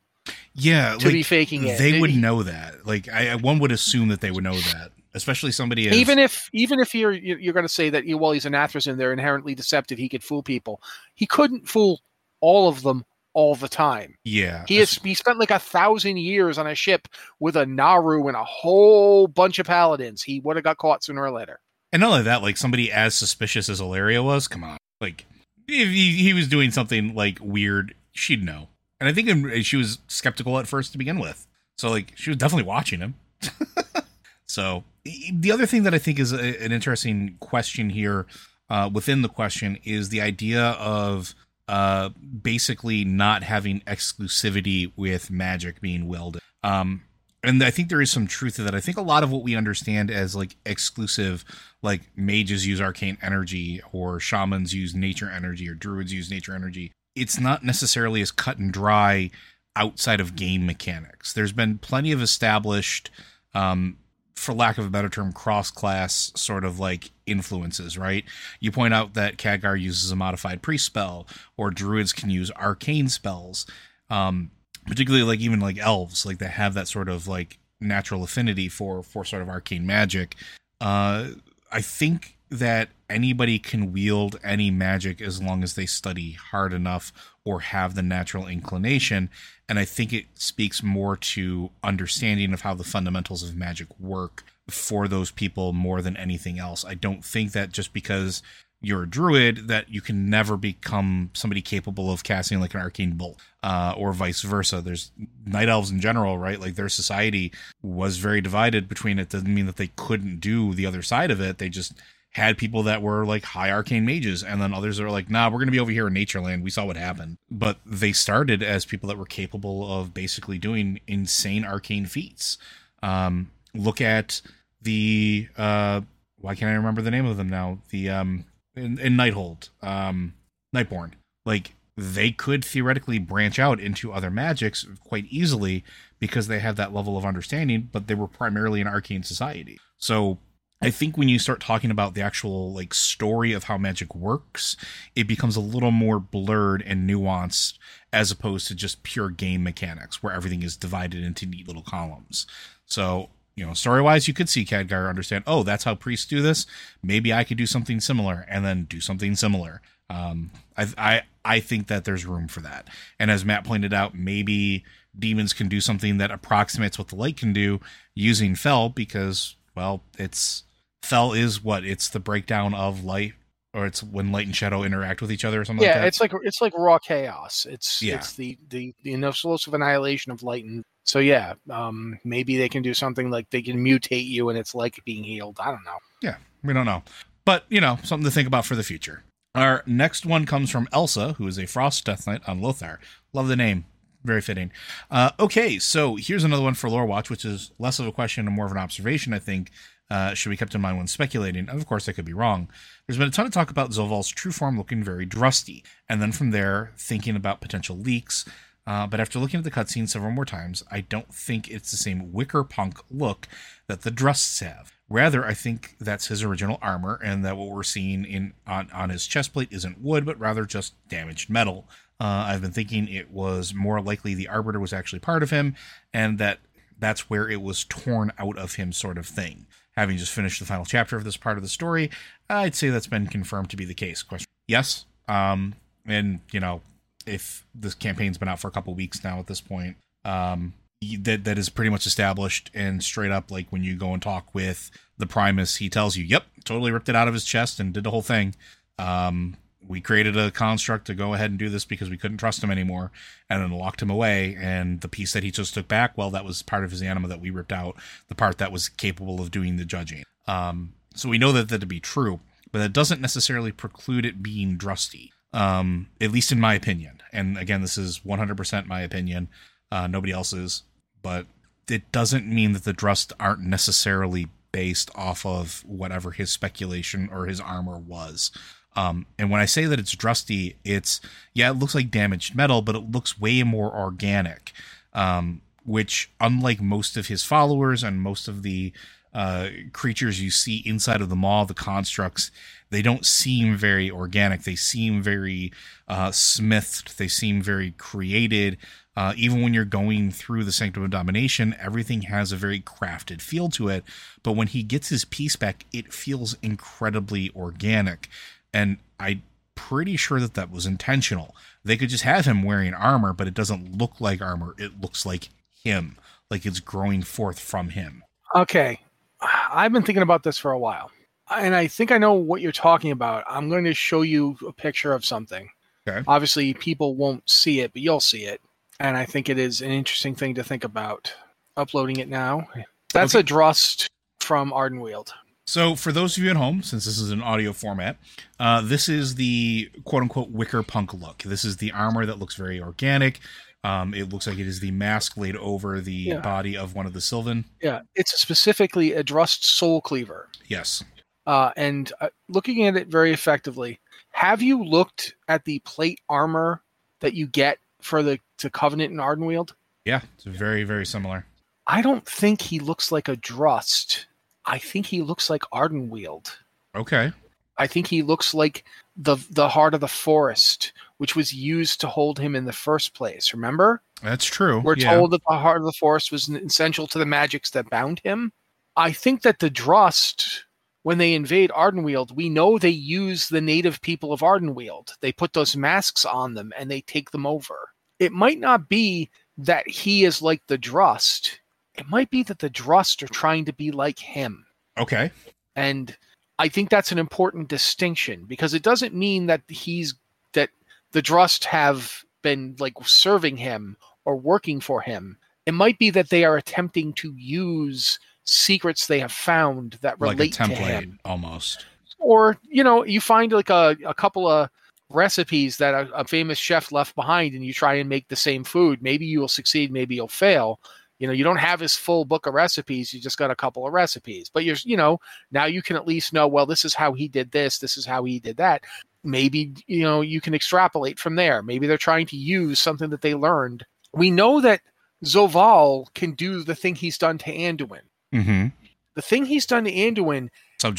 Yeah, to like, be faking it. They would know that. Like I, one would assume that they would know that especially somebody as, even if even if you're you're going to say that well he's an Nathrezim they're inherently deceptive he could fool people he couldn't fool all of them all the time. Yeah. He has he spent like a thousand years on a ship with a naaru and a whole bunch of paladins. He would have got caught sooner or later. And not only that, like somebody as suspicious as Ellaria was, come on. Like if he, he was doing something like weird, she'd know. And I think she was skeptical at first to begin with. So like she was definitely watching him. so the other thing that I think is a, an interesting question here uh, within the question is the idea of uh, basically not having exclusivity with magic being wielded. Um, and I think there is some truth to that. I think a lot of what we understand as like exclusive, like mages use arcane energy, or shamans use nature energy, or druids use nature energy. It's not necessarily as cut and dry outside of game mechanics. There's been plenty of established um, for lack of a better term, cross class sort of like influences, right? You point out that Khadgar uses a modified priest spell, or druids can use arcane spells. Um, particularly like even like elves, like they have that sort of like natural affinity for for sort of arcane magic. Uh, I think that anybody can wield any magic as long as they study hard enough or have the natural inclination. And I think it speaks more to understanding of how the fundamentals of magic work for those people more than anything else. I don't think that just because you're a druid that you can never become somebody capable of casting like an arcane bolt uh, or vice versa. There's night elves in general right? Like their society was very divided between it. Doesn't mean that they couldn't do the other side of it. They just had people that were like high arcane mages and then others that were like nah we're gonna be over here in nature land. we saw what happened. But they started as people that were capable of basically doing insane arcane feats. Um, look at the uh, why can't i remember the name of them now? The um in, in nighthold um nightborne like they could theoretically branch out into other magics quite easily because they have that level of understanding but they were primarily an arcane society. So I think when you start talking about the actual like story of how magic works, it becomes a little more blurred and nuanced as opposed to just pure game mechanics where everything is divided into neat little columns. So, you know, story wise, you could see Khadgar understand, oh, that's how priests do this. Maybe I could do something similar and then do something similar. Um, I, I, I think that there's room for that. And as Matt pointed out, maybe demons can do something that approximates what the light can do using fel because, well, it's Fel is what? It's the breakdown of light, or it's when light and shadow interact with each other, or something. Yeah, like it's like it's like raw chaos. It's yeah. it's the the the explosive annihilation of light and. So yeah, um, maybe they can do something like they can mutate you and it's like being healed. I don't know. Yeah, we don't know, but you know, something to think about for the future. Our next one comes from Elsa, who is a Frost Death Knight on Lothar. Love the name. Very fitting. Uh, okay, so here's another one for Lore Watch, which is less of a question and more of an observation, I think uh, should be kept in mind when speculating. And of course, I could be wrong. There's been a ton of talk about Zovaal's true form looking very drusty, and then from there, thinking about potential leaks. Uh, but after looking at the cutscene several more times, I don't think it's the same wicker punk look that the Drusts have. Rather, I think that's his original armor, and that what we're seeing in on, on his chest plate isn't wood, but rather just damaged metal. Uh, I've been thinking it was more likely the Arbiter was actually part of him, and that that's where it was torn out of him, sort of thing having just finished the final chapter of this part of the story, I'd say that's been confirmed to be the case. Question: Yes, um, and you know, if this campaign's been out for a couple weeks now at this point, um, that that is pretty much established and straight up. Like when you go and talk with the Primus, he tells you, "Yep, totally ripped it out of his chest and did the whole thing." Um, we created a construct to go ahead and do this because we couldn't trust him anymore and then locked him away. And the piece that he just took back well that was part of his anima that we ripped out the part that was capable of doing the judging. Um, so we know that that to be true but that doesn't necessarily preclude it being drusty um, at least in my opinion. And again this is 100% my opinion. Uh, nobody else's but it doesn't mean that the drust aren't necessarily based off of whatever his speculation or his armor was Um, and when I say that it's drusty, it's yeah, it looks like damaged metal, but it looks way more organic. Um, which, unlike most of his followers and most of the uh, creatures you see inside of the Maw, the constructs, they don't seem very organic. They seem very uh, smithed. They seem very created. Uh, even when you're going through the Sanctum of Domination, everything has a very crafted feel to it. But when he gets his piece back, it feels incredibly organic. And I'm pretty sure that that was intentional. They could just have him wearing armor, but it doesn't look like armor. It looks like him, like it's growing forth from him. Okay. I've been thinking about this for a while. And I think I know what you're talking about. I'm going to show you a picture of something. Okay. Obviously, people won't see it, but you'll see it. And I think it is an interesting thing to think about. Uploading it now. That's Okay. a Drust from Ardenweald. So, for those of you at home, since this is an audio format, uh, this is the quote unquote wicker punk look. This is the armor that looks very organic. Um, it looks like it is the mask laid over the Yeah. body of one of the Sylvar. Yeah, it's specifically a Drust Soul Cleaver. Yes. uh, and uh, looking at it very effectively. Have you looked at the plate armor that you get for the to Covenant and Ardenweald? Yeah. It's very, very similar. I don't think he looks like a Drust. I think he looks like Ardenweald. Okay. I think he looks like the the heart of the forest, which was used to hold him in the first place. Remember? That's true. We're yeah. told that the heart of the forest was essential to the magics that bound him. I think that the Drust, when they invade Ardenweald, we know they use the native people of Ardenweald. They put those masks on them and they take them over. It might not be that he is like the Drust. It might be that the Drust are trying to be like him. Okay. And I think that's an important distinction because it doesn't mean that he's that the Drust have been like serving him or working for him. It might be that they are attempting to use secrets they have found that Like relate to template him. almost. Or, you know, you find like a, a couple of recipes that a, a famous chef left behind and you try and make the same food. Maybe you'll succeed, maybe you'll fail. You know, you don't have his full book of recipes, you just got a couple of recipes. But you're, you know, now you can at least know, well, this is how he did this, this is how he did that. Maybe, you know, you can extrapolate from there. Maybe they're trying to use something that they learned. We know that Zovaal can do the thing he's done to Anduin. Mm-hmm. The thing he's done to Anduin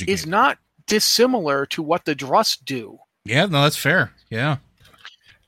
is not dissimilar to what the Drust do. yeah, no, that's fair. Yeah.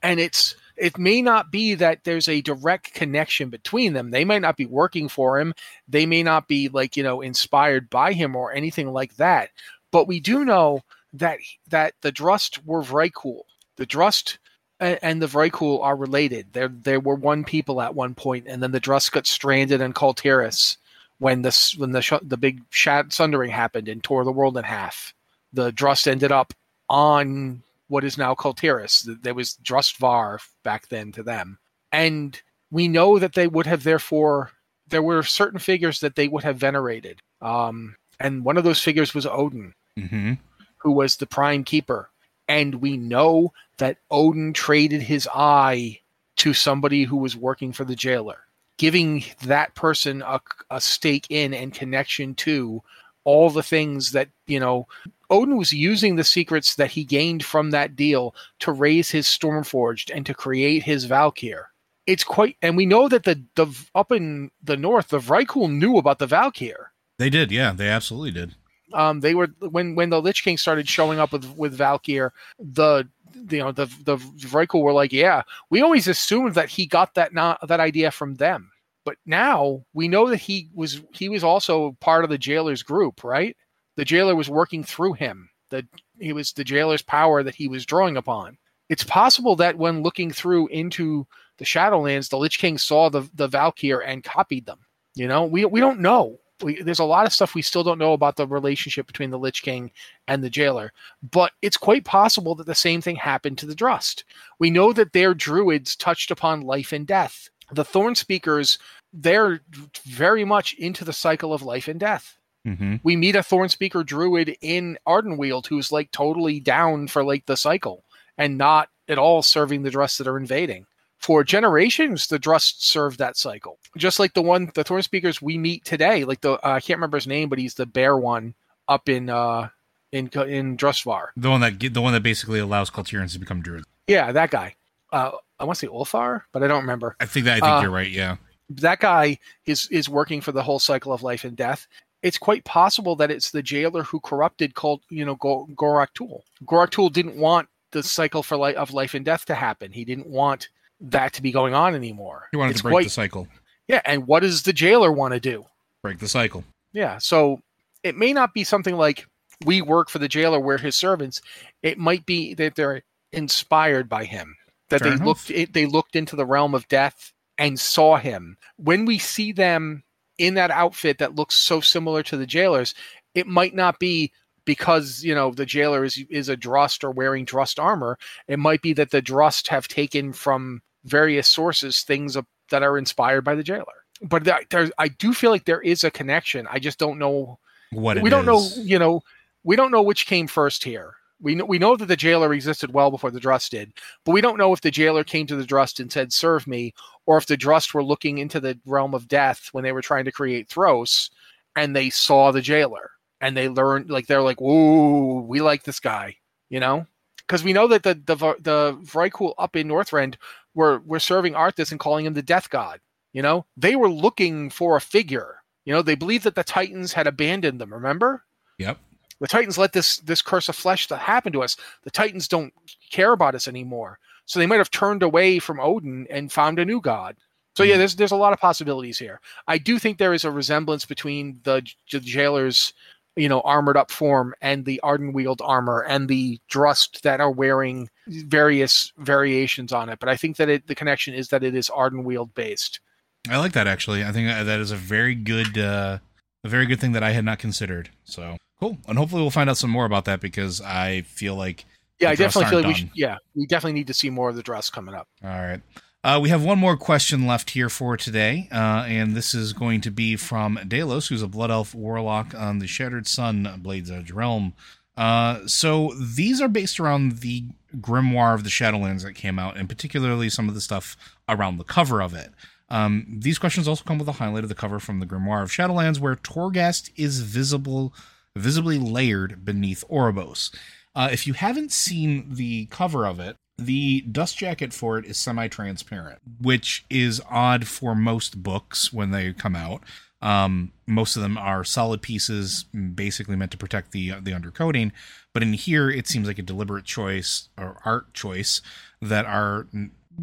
And it's it may not be that there's a direct connection between them. They might not be working for him. They may not be like, you know, inspired by him or anything like that. But we do know that that the Drust were Vrykul. The Drust and the Vrykul are related. They they were one people at one point, and then the Drust got stranded in Kul Tiras when the when the sh- the big shat- sundering happened and tore the world in half. The Drust ended up on what is now called Th- There was Drustvar back then to them, and we know that they would have therefore there were certain figures that they would have venerated. Um, and one of those figures was Odin Mm-hmm. who was the prime keeper. And we know that Odin traded his eye to somebody who was working for the jailer, giving that person a, a stake in and connection to all the things that, you know, Odin was using the secrets that he gained from that deal to raise his Stormforged and to create his Valkyr. It's quite, and we know that the, the up in the north, the Vrykul knew about the Valkyr They did. Yeah, they absolutely did. um, they were when when the Lich King started showing up with with Valkyr, the you know the the Vrykul were like, yeah, we always assumed that he got that not that idea from them, but now we know that he was he was also part of the jailer's group, right? The jailer was working through him. The he was the jailer's power that he was drawing upon. It's possible that when looking through into the Shadowlands, the Lich King saw the the Valkyr and copied them. You know, we we don't know. We, there's a lot of stuff we still don't know about the relationship between the Lich King and the jailer, but it's quite possible that the same thing happened to the Drust. We know that their druids touched upon life and death. The Thorn Speakers, they're very much into the cycle of life and death. Mm-hmm. We meet a Thorn Speaker druid in Ardenweald who's like totally down for like the cycle and not at all serving the Drust that are invading. For generations, the Drust served that cycle. Just like the one, the Thorn Speakers we meet today, like the, uh, I can't remember his name, but he's the bear one up in, uh, in in Drustvar. The one that the one that basically allows Kul Tirans to become druids. Yeah, that guy. Uh, I want to say Ulfar, but I don't remember. I think that I think Uh, you're right. Yeah. That guy is is working for the whole cycle of life and death. It's quite possible that it's the jailer who corrupted called you know Go- Gorak Tul. Gorak Tul didn't want the cycle for life of life and death to happen. He didn't want that to be going on anymore. He wanted It's to break quite- the cycle. Yeah, and what does the jailer want to do? Break the cycle. Yeah, so it may not be something like we work for the jailer, we're his servants. It might be that they're inspired by him, that Fair they enough. looked it, they looked into the realm of death and saw him. When we see them in that outfit that looks so similar to the jailers, it might not be because you know the jailer is is a drust or wearing drust armor. It might be that the drust have taken from various sources things that are inspired by the jailer. But there, I do feel like there is a connection. I just don't know What it we don't know you know we don't know which came first here we know we know that the jailer existed well before the drust did but we don't know if the jailer came to the drust and said serve me or if the drust were looking into the realm of death when they were trying to create thros and they saw the jailer and they learned like they're like whoa we like this guy you know because we know that the the the Vrykul up in Northrend were were serving Arthas and calling him the death god you know they were looking for a figure you know, they believed that the Titans had abandoned them, remember? Yep. The Titans let this this curse of flesh to happen to us. The Titans don't care about us anymore. So they might have turned away from Odin and found a new god. So yeah, there's there's a lot of possibilities here. I do think there is a resemblance between the, the jailer's, you know, armored up form and the Ardenweald armor and the Drust that are wearing various variations on it. But I think that it, the connection is that it is Ardenweald based. I like that actually. I think that is a very good, uh, a very good thing that I had not considered. So cool, and hopefully we'll find out some more about that because I feel like Yeah, I definitely feel like aren't we should. Yeah, we definitely need to see more of the Drust coming up. All right. Uh, we have one more question left here for today, uh, and this is going to be from Delos, who's a Blood Elf Warlock on the Shattered Sun Blades Edge realm. Uh, so these are based around the Grimoire of the Shadowlands that came out, and particularly some of the stuff around the cover of it. Um, these questions also come with a highlight of the cover from the Grimoire of Shadowlands, where Torghast is visible, visibly layered beneath Oribos. Uh, if you haven't seen the cover of it, the dust jacket for it is semi-transparent, which is odd for most books when they come out. Um, most of them are solid pieces, basically meant to protect the the undercoating. But in here, it seems like a deliberate choice or art choice that are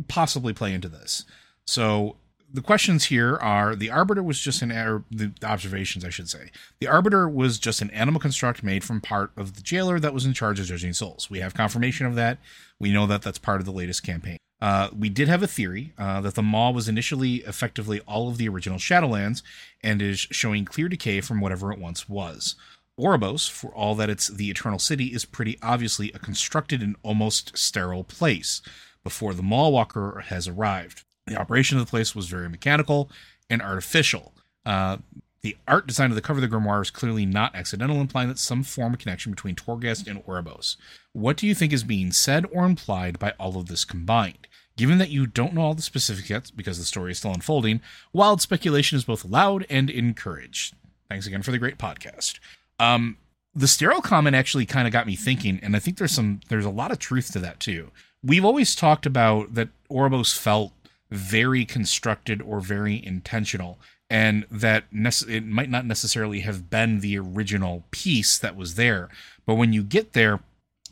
possibly play into this. So the questions here are: the arbiter was just an er- the observations, I should say. The arbiter was just an anima construct made from part of the jailer that was in charge of judging souls. We have confirmation of that. We know that that's part of the latest campaign. Uh, we did have a theory uh, that the Maw was initially effectively all of the original Shadowlands and is showing clear decay from whatever it once was. Oribos, for all that it's the Eternal City, is pretty obviously a constructed and almost sterile place before the Maw Walker has arrived. The operation of the place was very mechanical and artificial. Uh, the art design of the cover of the grimoire is clearly not accidental, implying that some form of connection between Torghast and Oribos. What do you think is being said or implied by all of this combined? Given that you don't know all the specifics yet, because the story is still unfolding, wild speculation is both allowed and encouraged. Thanks again for the great podcast. Um, the sterile comment actually kind of got me thinking, and I think there's some there's a lot of truth to that too. We've always talked about that Oribos felt very constructed or very intentional, and that it might not necessarily have been the original piece that was there. But when you get there,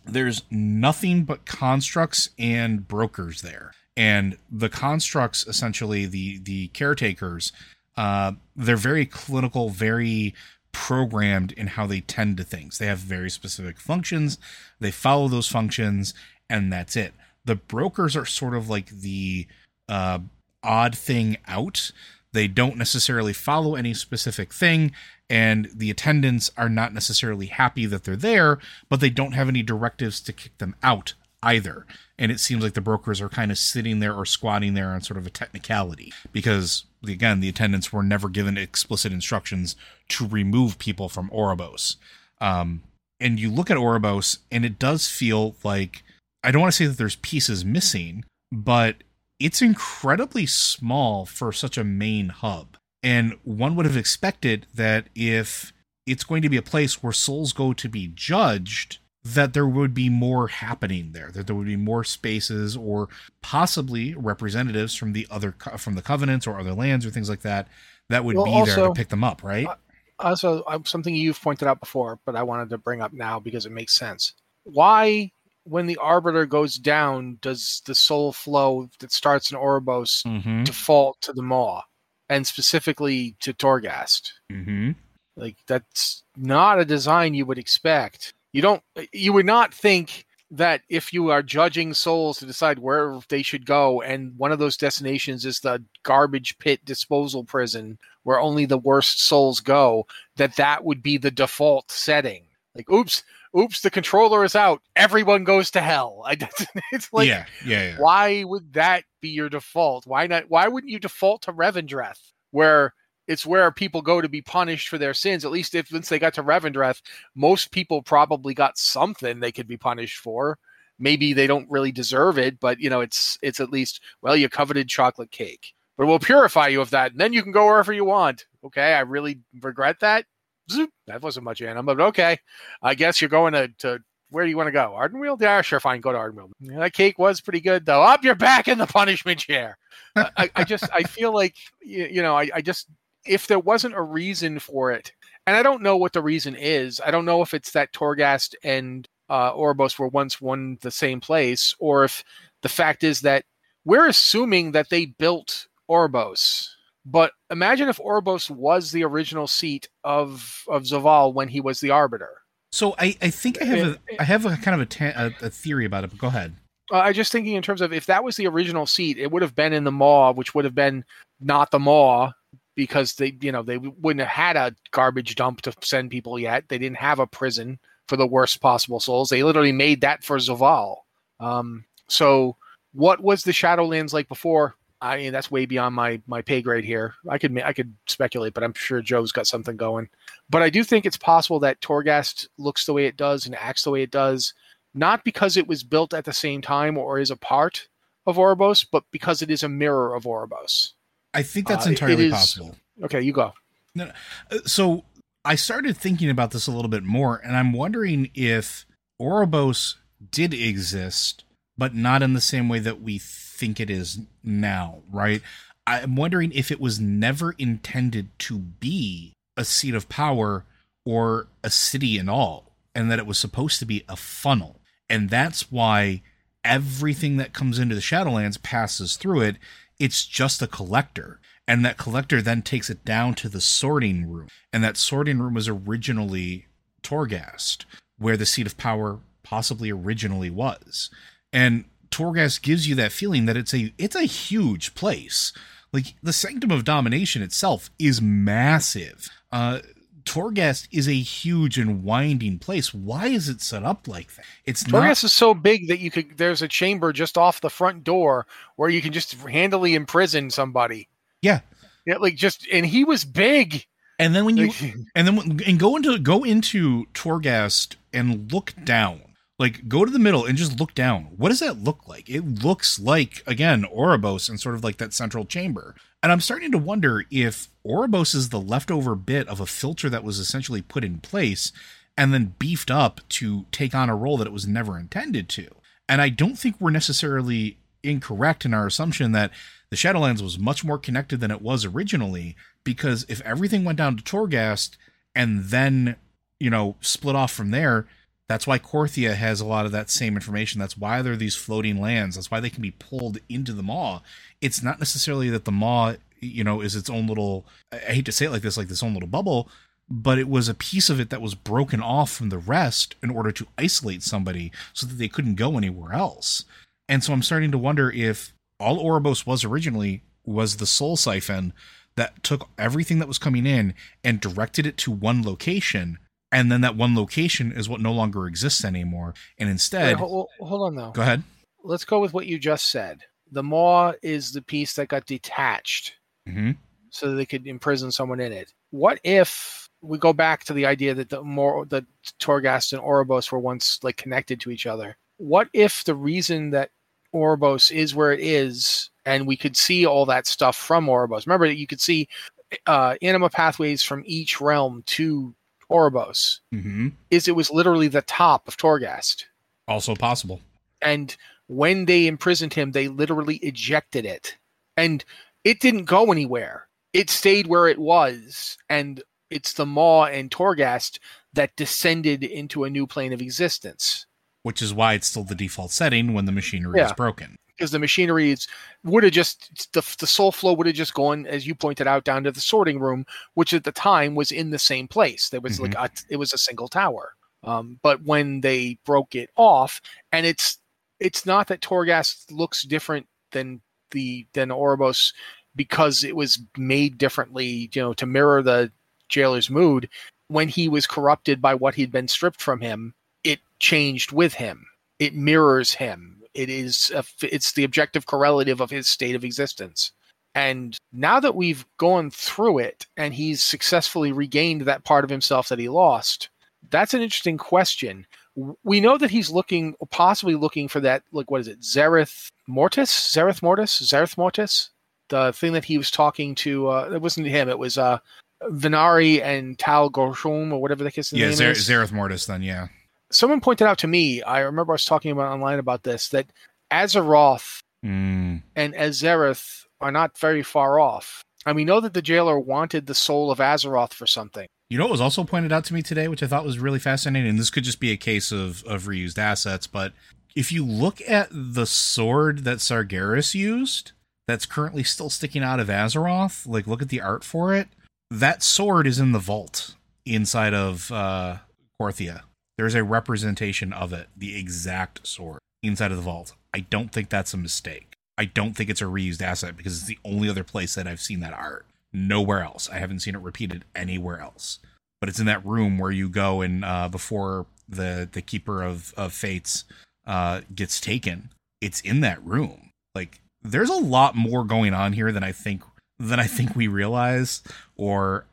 there's nothing but constructs and brokers there. And the constructs, essentially the the caretakers, uh, they're very clinical, very programmed in how they tend to things. They have very specific functions. They follow those functions, and that's it. The brokers are sort of like the uh, odd thing out. They don't necessarily follow any specific thing, and the attendants are not necessarily happy that they're there, but they don't have any directives to kick them out either. And it seems like the brokers are kind of sitting there or squatting there on sort of a technicality because, again, the attendants were never given explicit instructions to remove people from Oribos. Um, and you look at Oribos, and it does feel like I don't want to say that there's pieces missing, but it's incredibly small for such a main hub. And one would have expected that if it's going to be a place where souls go to be judged that there would be more happening there that there would be more spaces or possibly representatives from the other from the covenants or other lands or things like that that would Well, be also- there to pick them up right Uh, also uh, something you've pointed out before, but I wanted to bring up now because it makes sense. Why, when the arbiter goes down, does the soul flow that starts in Oribos mm-hmm default to the Maw, and specifically to Torghast? mm-hmm Like that's not a design you would expect. You don't. You would not think that if you are judging souls to decide where they should go, and one of those destinations is the garbage pit disposal prison where only the worst souls go, that that would be the default setting. Like, oops, oops, the controller is out. Everyone goes to hell. I, it's like, yeah yeah yeah why would that be your default? Why not? Why wouldn't you default to Revendreth, where it's where people go to be punished for their sins? At least if once they got to Revendreth, most people probably got something they could be punished for. Maybe they don't really deserve it, but you know, it's it's at least well, you coveted chocolate cake, but we'll purify you of that, and then you can go wherever you want. Okay, I really regret that. Zoop, that wasn't much anima, but okay. I guess you're going to, to where do you want to go? Ardenweald? Yeah, sure, fine. Go to Ardenweald. Yeah, that cake was pretty good, though. Up, you're back in the punishment chair. I, I- just, I feel like, you, know, I, I just, if there wasn't a reason for it, and I don't know what the reason is. I don't know if it's that Torghast and uh, Oribos were once one the same place, or if the fact is that we're assuming that they built Oribos. But imagine if Oribos was the original seat of of Zovaal when he was the Arbiter. so i i think i have a i have a kind of a, ta- a, a theory about it but go ahead Uh, I just thinking in terms of if that was the original seat, it would have been in the Maw, which would have been not the Maw because they, you know, they wouldn't have had a garbage dump to send people yet. They didn't have a prison for the worst possible souls. They literally made that for Zovaal. Um, so, what was the Shadowlands like before? I mean, that's way beyond my my pay grade here. I could I could speculate, but I'm sure Joe's got something going. But I do think it's possible that Torghast looks the way it does and acts the way it does not because it was built at the same time or is a part of Oribos, but because it is a mirror of Oribos. i think that's Uh, entirely is- possible Okay, you go. Uh, so I started thinking about this a little bit more, and I'm wondering if Oribos did exist, but not in the same way that we think it is now, right? I'm wondering if it was never intended to be a seat of power or a city in all, and that it was supposed to be a funnel. And that's why everything that comes into the Shadowlands passes through it. It's just a collector. And that collector then takes it down to the sorting room. And that sorting room was originally Torghast, where the seat of power possibly originally was. And Torghast gives you that feeling that it's a it's a huge place. Like the Sanctum of Domination itself is massive. Uh Torghast is a huge and winding place. Why is it set up like that? It's not is so big that you could. There's a chamber just off the front door where you can just handily imprison somebody. Yeah. Yeah, like just and he was big. And then when you and then when- and go into go into Torghast and look down. Like go to the middle and just look down. What does that look like? It looks like again Oribos and sort of like that central chamber. And I'm starting to wonder if Oribos is the leftover bit of a filter that was essentially put in place and then beefed up to take on a role that it was never intended to. And I don't think we're necessarily incorrect in our assumption that the Shadowlands was much more connected than it was originally, because if everything went down to Torghast and then, you know, split off from there, that's why Korthia has a lot of that same information. That's why there are these floating lands. That's why they can be pulled into the Maw. It's not necessarily that the Maw, you know, is its own little, I I hate to say it like this, like this own little bubble, but it was a piece of it that was broken off from the rest in order to isolate somebody so that they couldn't go anywhere else. And so I'm starting to wonder if all Oribos was originally was the soul siphon that took everything that was coming in and directed it to one location. And then that one location is what no longer exists anymore. And instead, Wait, hold, hold on though. go ahead. Let's go with what you just said. The Maw is the piece that got detached hmm so that they could imprison someone in it. What if we go back to the idea that the more that Torghast and Oribos were once like connected to each other? What if the reason that Oribos is where it is, and we could see all that stuff from Oribos? Remember that you could see uh, anima pathways from each realm to Oribos hmm is it was literally the top of Torghast. Also possible. And when they imprisoned him, they literally ejected it. And it didn't go anywhere. It stayed where it was. And it's the Maw and Torghast that descended into a new plane of existence. Which is why it's still the default setting when the machinery is broken. Because the machinery is, would have just, the, the soul flow would have just gone, as you pointed out, down to the sorting room, which at the time was in the same place. There was like, a, it was a single tower. Um, but when they broke it off, and it's it's not that Torghast looks different than the than Oribos because it was made differently, you know, to mirror the jailer's mood. When he was corrupted by what he'd been stripped from him, it changed with him. It mirrors him. It is a, it's the objective correlative of his state of existence. And now that we've gone through it and he's successfully regained that part of himself that he lost, that's an interesting question. We know that he's looking, possibly looking for that, like, what is it, Zereth Mortis? Zereth Mortis? Zereth Mortis? The thing that he was talking to, uh, it wasn't him, it was uh, Venari and Tal Gorshom, or whatever the his Yeah, name Zer- is Zereth Mortis. Then yeah. Someone pointed out to me, I remember I was talking about online about this, that Azeroth Mm. and Azereth are not very far off. And we know that the jailer wanted the soul of Azeroth for something. You know what was also pointed out to me today, which I thought was really fascinating, and this could just be a case of, of reused assets, but if you look at the sword that Sargeras used, that's currently still sticking out of Azeroth, like look at the art for it, that sword is in the vault inside of uh Korthia. There's a representation of it, the exact sword, inside of the vault. I don't think that's a mistake. I don't think it's a reused asset because it's the only other place that I've seen that art. Nowhere else. I haven't seen it repeated anywhere else. But it's in that room where you go and uh, before the the keeper of of fates uh, gets taken. It's in that room. Like there's a lot more going on here than I think than I think we realize. Or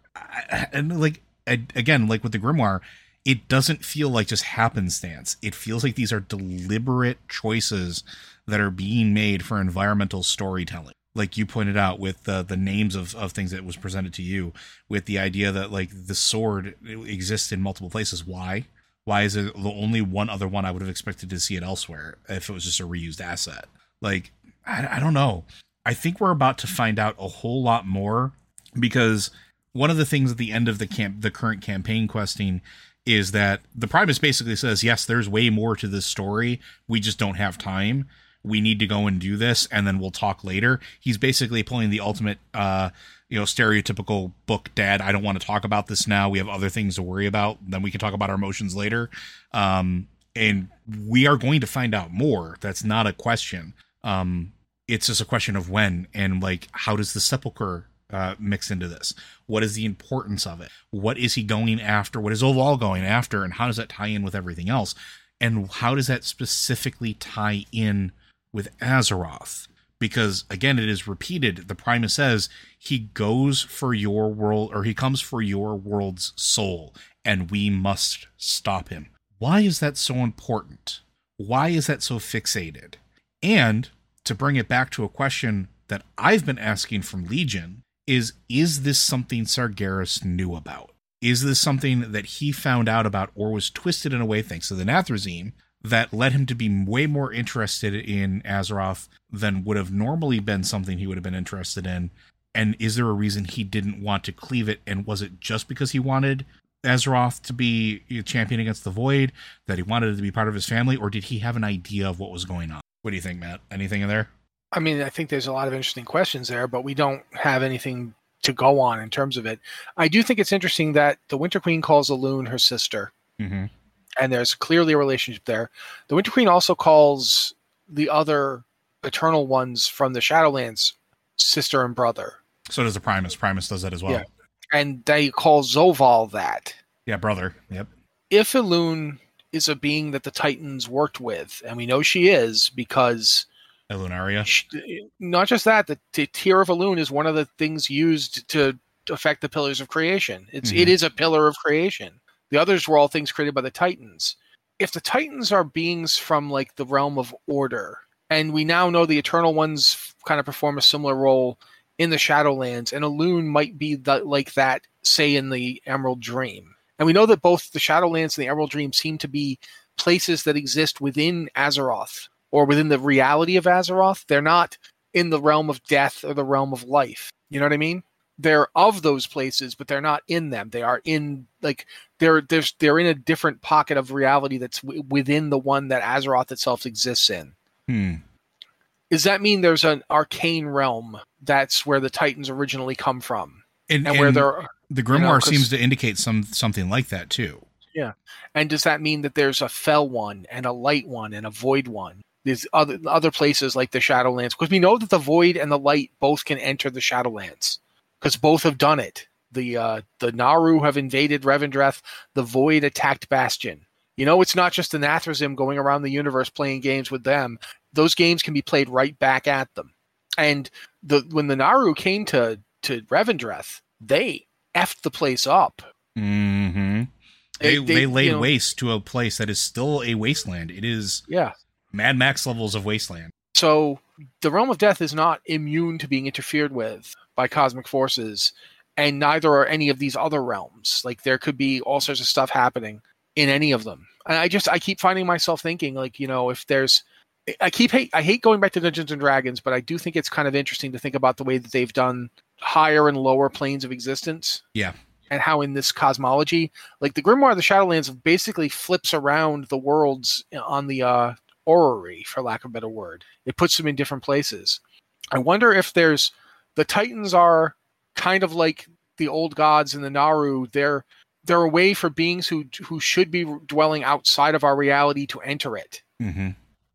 and like again, like with the grimoire, it doesn't feel like just happenstance. It feels like these are deliberate choices that are being made for environmental storytelling. Like you pointed out with the the names of, of things that was presented to you, with the idea that like the sword exists in multiple places. Why? Why is it the only one other one I would have expected to see it elsewhere if it was just a reused asset? Like I, I don't know. I think we're about to find out a whole lot more because one of the things at the end of the camp the current campaign questing is that the Primus basically says, yes, there's way more to this story. We just don't have time. We need to go and do this, and then we'll talk later. He's basically pulling the ultimate, uh, you know, stereotypical book dad. I don't want to talk about this now. We have other things to worry about. Then we can talk about our emotions later. Um, and we are going to find out more. That's not a question. Um, it's just a question of when and like how does the sepulcher uh, mix into this? What is the importance of it? What is he going after? What is Oval going after? And how does that tie in with everything else? And how does that specifically tie in with Azeroth? Because again, it is repeated. The Primus says he goes for your world, or he comes for your world's soul, and we must stop him. Why is that so important? Why is that so fixated? And to bring it back to a question that I've been asking from Legion is is this something Sargeras knew about? Is this something that he found out about or was twisted in a way thanks to the Nathrezim that led him to be way more interested in Azeroth than would have normally been something he would have been interested in? And is there a reason he didn't want to cleave it? And was it just because he wanted Azeroth to be a champion against the Void, that he wanted it to be part of his family, or did he have an idea of what was going on? What do you think, Matt? Anything in there? I mean, I think there's a lot of interesting questions there, but we don't have anything to go on in terms of it. I do think it's interesting that the Winter Queen calls Elune her sister, Mm-hmm. and there's clearly a relationship there. The Winter Queen also calls the other Eternal ones from the Shadowlands sister and brother, So does the Primus. Primus does that as well. Yeah. and they call Zovaal that. Yeah, brother. Yep. If Elune is a being that the Titans worked with, and we know she is because Elunaria. Sh- not just that the, the tier of Elune is one of the things used to affect the pillars of creation. It's it Mhm. is a pillar of creation. The others were all things created by the titans. If the titans are beings from like the realm of order and we now know the eternal ones kind of perform a similar role in the shadowlands and Elune might be the, like that say in the emerald dream. And we know that both the Shadowlands and the Emerald Dream seem to be places that exist within Azeroth or within the reality of Azeroth. They're not in the realm of death or the realm of life. You know what I mean? They're of those places, but they're not in them. They are in like they're they're they're in a different pocket of reality that's w- within the one that Azeroth itself exists in. Hmm. Does that mean there's an arcane realm that's where the Titans originally come from, And, and, where and they're the you know, seems to indicate some something like that too. Yeah, and does that mean that there's a fell one and a light one and a void one? There's other other places like the Shadowlands because we know that the void and the light both can enter the Shadowlands because both have done it. The uh, the naaru have invaded Revendreth. The void attacked Bastion. You know, it's not just the Nathrezim going around the universe playing games with them. Those games can be played right back at them. And the when the naaru came to to Revendreth, they effed the place up. hmm They, They- they, they, laid you know- waste to a place that is still a wasteland. It is Yeah, Mad Max levels of wasteland. So the realm of death is not immune to being interfered with by cosmic forces, and neither are any of these other realms. Like there could be all sorts of stuff happening in any of them. And I just I keep finding myself thinking like, you know, if there's I keep hate I hate going back to Dungeons and Dragons, but I do think it's kind of interesting to think about the way that they've done higher and lower planes of existence. Yeah. And how in this cosmology, like the Grimoire of the Shadowlands basically flips around the worlds on the uh orrery, for lack of a better word. It puts them in different places. I wonder if there's the Titans are kind of like the old gods in the naaru. They're they're a way for beings who who should be dwelling outside of our reality to enter it. hmm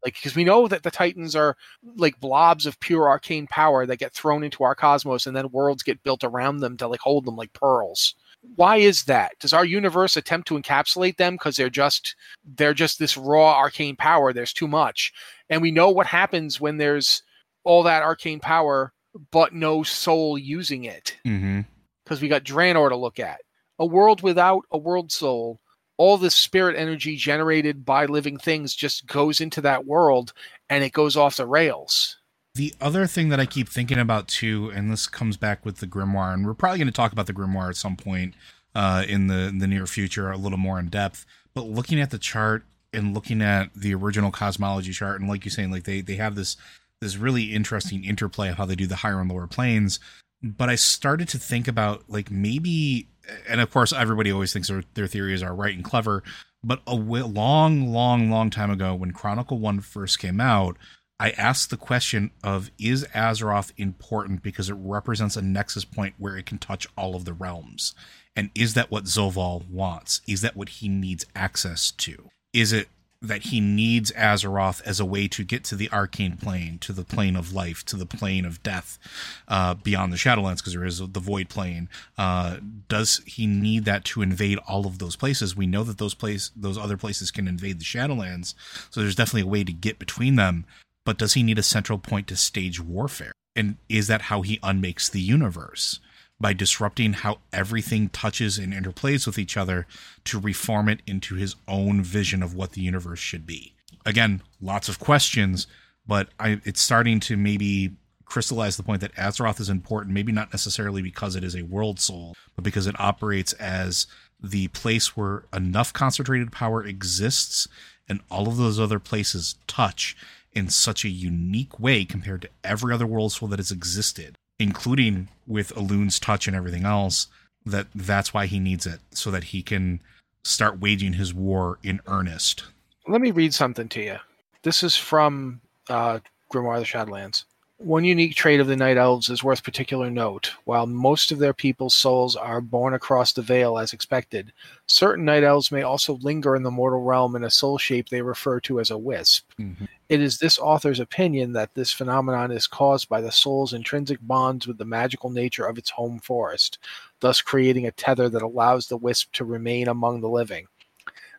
Like because we know that the Titans are like blobs of pure arcane power that get thrown into our cosmos, and then worlds get built around them to like hold them like pearls. Why is that? Does our universe attempt to encapsulate them because they're just they're just this raw arcane power? There's too much, and we know what happens when there's all that arcane power but no soul using it mm-hmm. because we got Draenor to look at. A world without a world soul, all this spirit energy generated by living things just goes into that world and it goes off the rails. The other thing that I keep thinking about too, and this comes back with the grimoire, and we're probably going to talk about the grimoire at some point uh, in the in the near future, a little more in depth. But looking at the chart and looking at the original cosmology chart, and like you're saying, like they they have this this really interesting interplay of how they do the higher and lower planes. But I started to think about like maybe, and of course everybody always thinks their, their theories are right and clever. But a w- long, long, long time ago, when Chronicle One first came out, I asked the question of is Azeroth important because it represents a nexus point where it can touch all of the realms? And is that what Zovaal wants? Is that what he needs access to? Is it that he needs Azeroth as a way to get to the arcane plane, to the plane of life, to the plane of death, uh, beyond the Shadowlands, because there is the void plane. Uh, does he need that to invade all of those places? We know that those place, those other places can invade the Shadowlands, so there's definitely a way to get between them. But does he need a central point to stage warfare? And is that how he unmakes the universe? By disrupting how everything touches and interplays with each other to reform it into his own vision of what the universe should be. Again, lots of questions, but I, it's starting to maybe crystallize the point that Azeroth is important, maybe not necessarily because it is a world soul, but because it operates as the place where enough concentrated power exists and all of those other places touch in such a unique way compared to every other world soul that has existed, including with Elune's touch and everything else, that that's why he needs it, so that he can start waging his war in earnest. Let me read something to you. This is from uh, Grimoire of the Shadowlands. One unique trait of the Night Elves is worth particular note. While most of their people's souls are born across the veil as expected, certain Night Elves may also linger in the mortal realm in a soul shape they refer to as a wisp. Mm-hmm. It is this author's opinion that this phenomenon is caused by the soul's intrinsic bonds with the magical nature of its home forest, thus creating a tether that allows the wisp to remain among the living.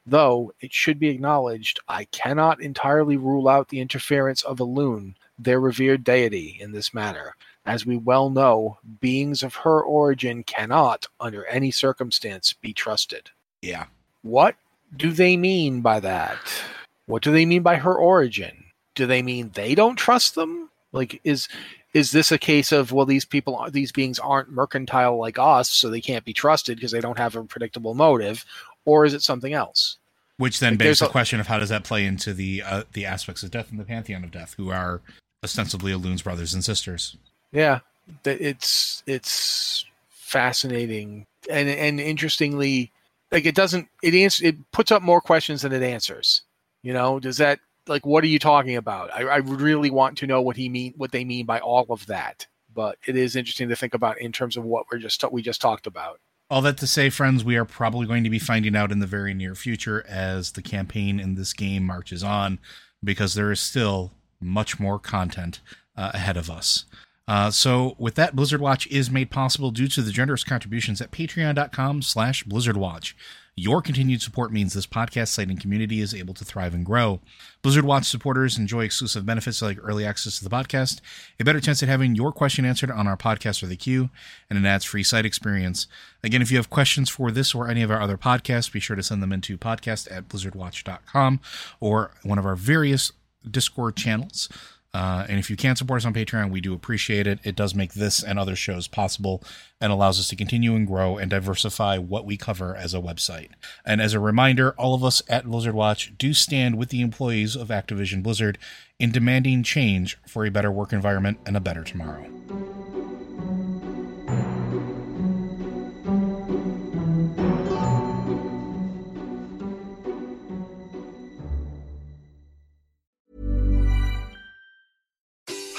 Though it should be acknowledged, I cannot entirely rule out the interference of Elune, their revered deity, in this matter. As we well know, beings of her origin cannot, under any circumstance, be trusted. Yeah. What do they mean by that? What do they mean by her origin? Do they mean they don't trust them? Like is is this a case of well these people these beings aren't mercantile like us so they can't be trusted because they don't have a predictable motive or is it something else which then like begs the a, question of how does that play into the uh, the aspects of death and the pantheon of death who are ostensibly Elune's brothers and sisters. Yeah it's it's fascinating and and interestingly like it doesn't it ans- it puts up more questions than it answers you know? Does that like what are you talking about? I, I really want to know what he mean what they mean by all of that but it is interesting to think about in terms of what we're just we just talked about. All that to say friends we are probably going to be finding out in the very near future as the campaign in this game marches on because there is still much more content uh, ahead of us uh, so with that, Blizzard Watch is made possible due to the generous contributions at patreon.com slash blizzardwatch. Your continued support means this podcast site and community is able to thrive and grow. Blizzard Watch supporters enjoy exclusive benefits like early access to the podcast, a better chance at having your question answered on our podcast or the queue, and an ads-free site experience. Again, if you have questions for this or any of our other podcasts, be sure to send them into podcast at blizzardwatch.com or one of our various Discord channels. Uh, and if you can support us on Patreon, we do appreciate it. It does make this and other shows possible and allows us to continue and grow and diversify what we cover as a website. And as a reminder, all of us at Blizzard Watch do stand with the employees of Activision Blizzard in demanding change for a better work environment and a better tomorrow.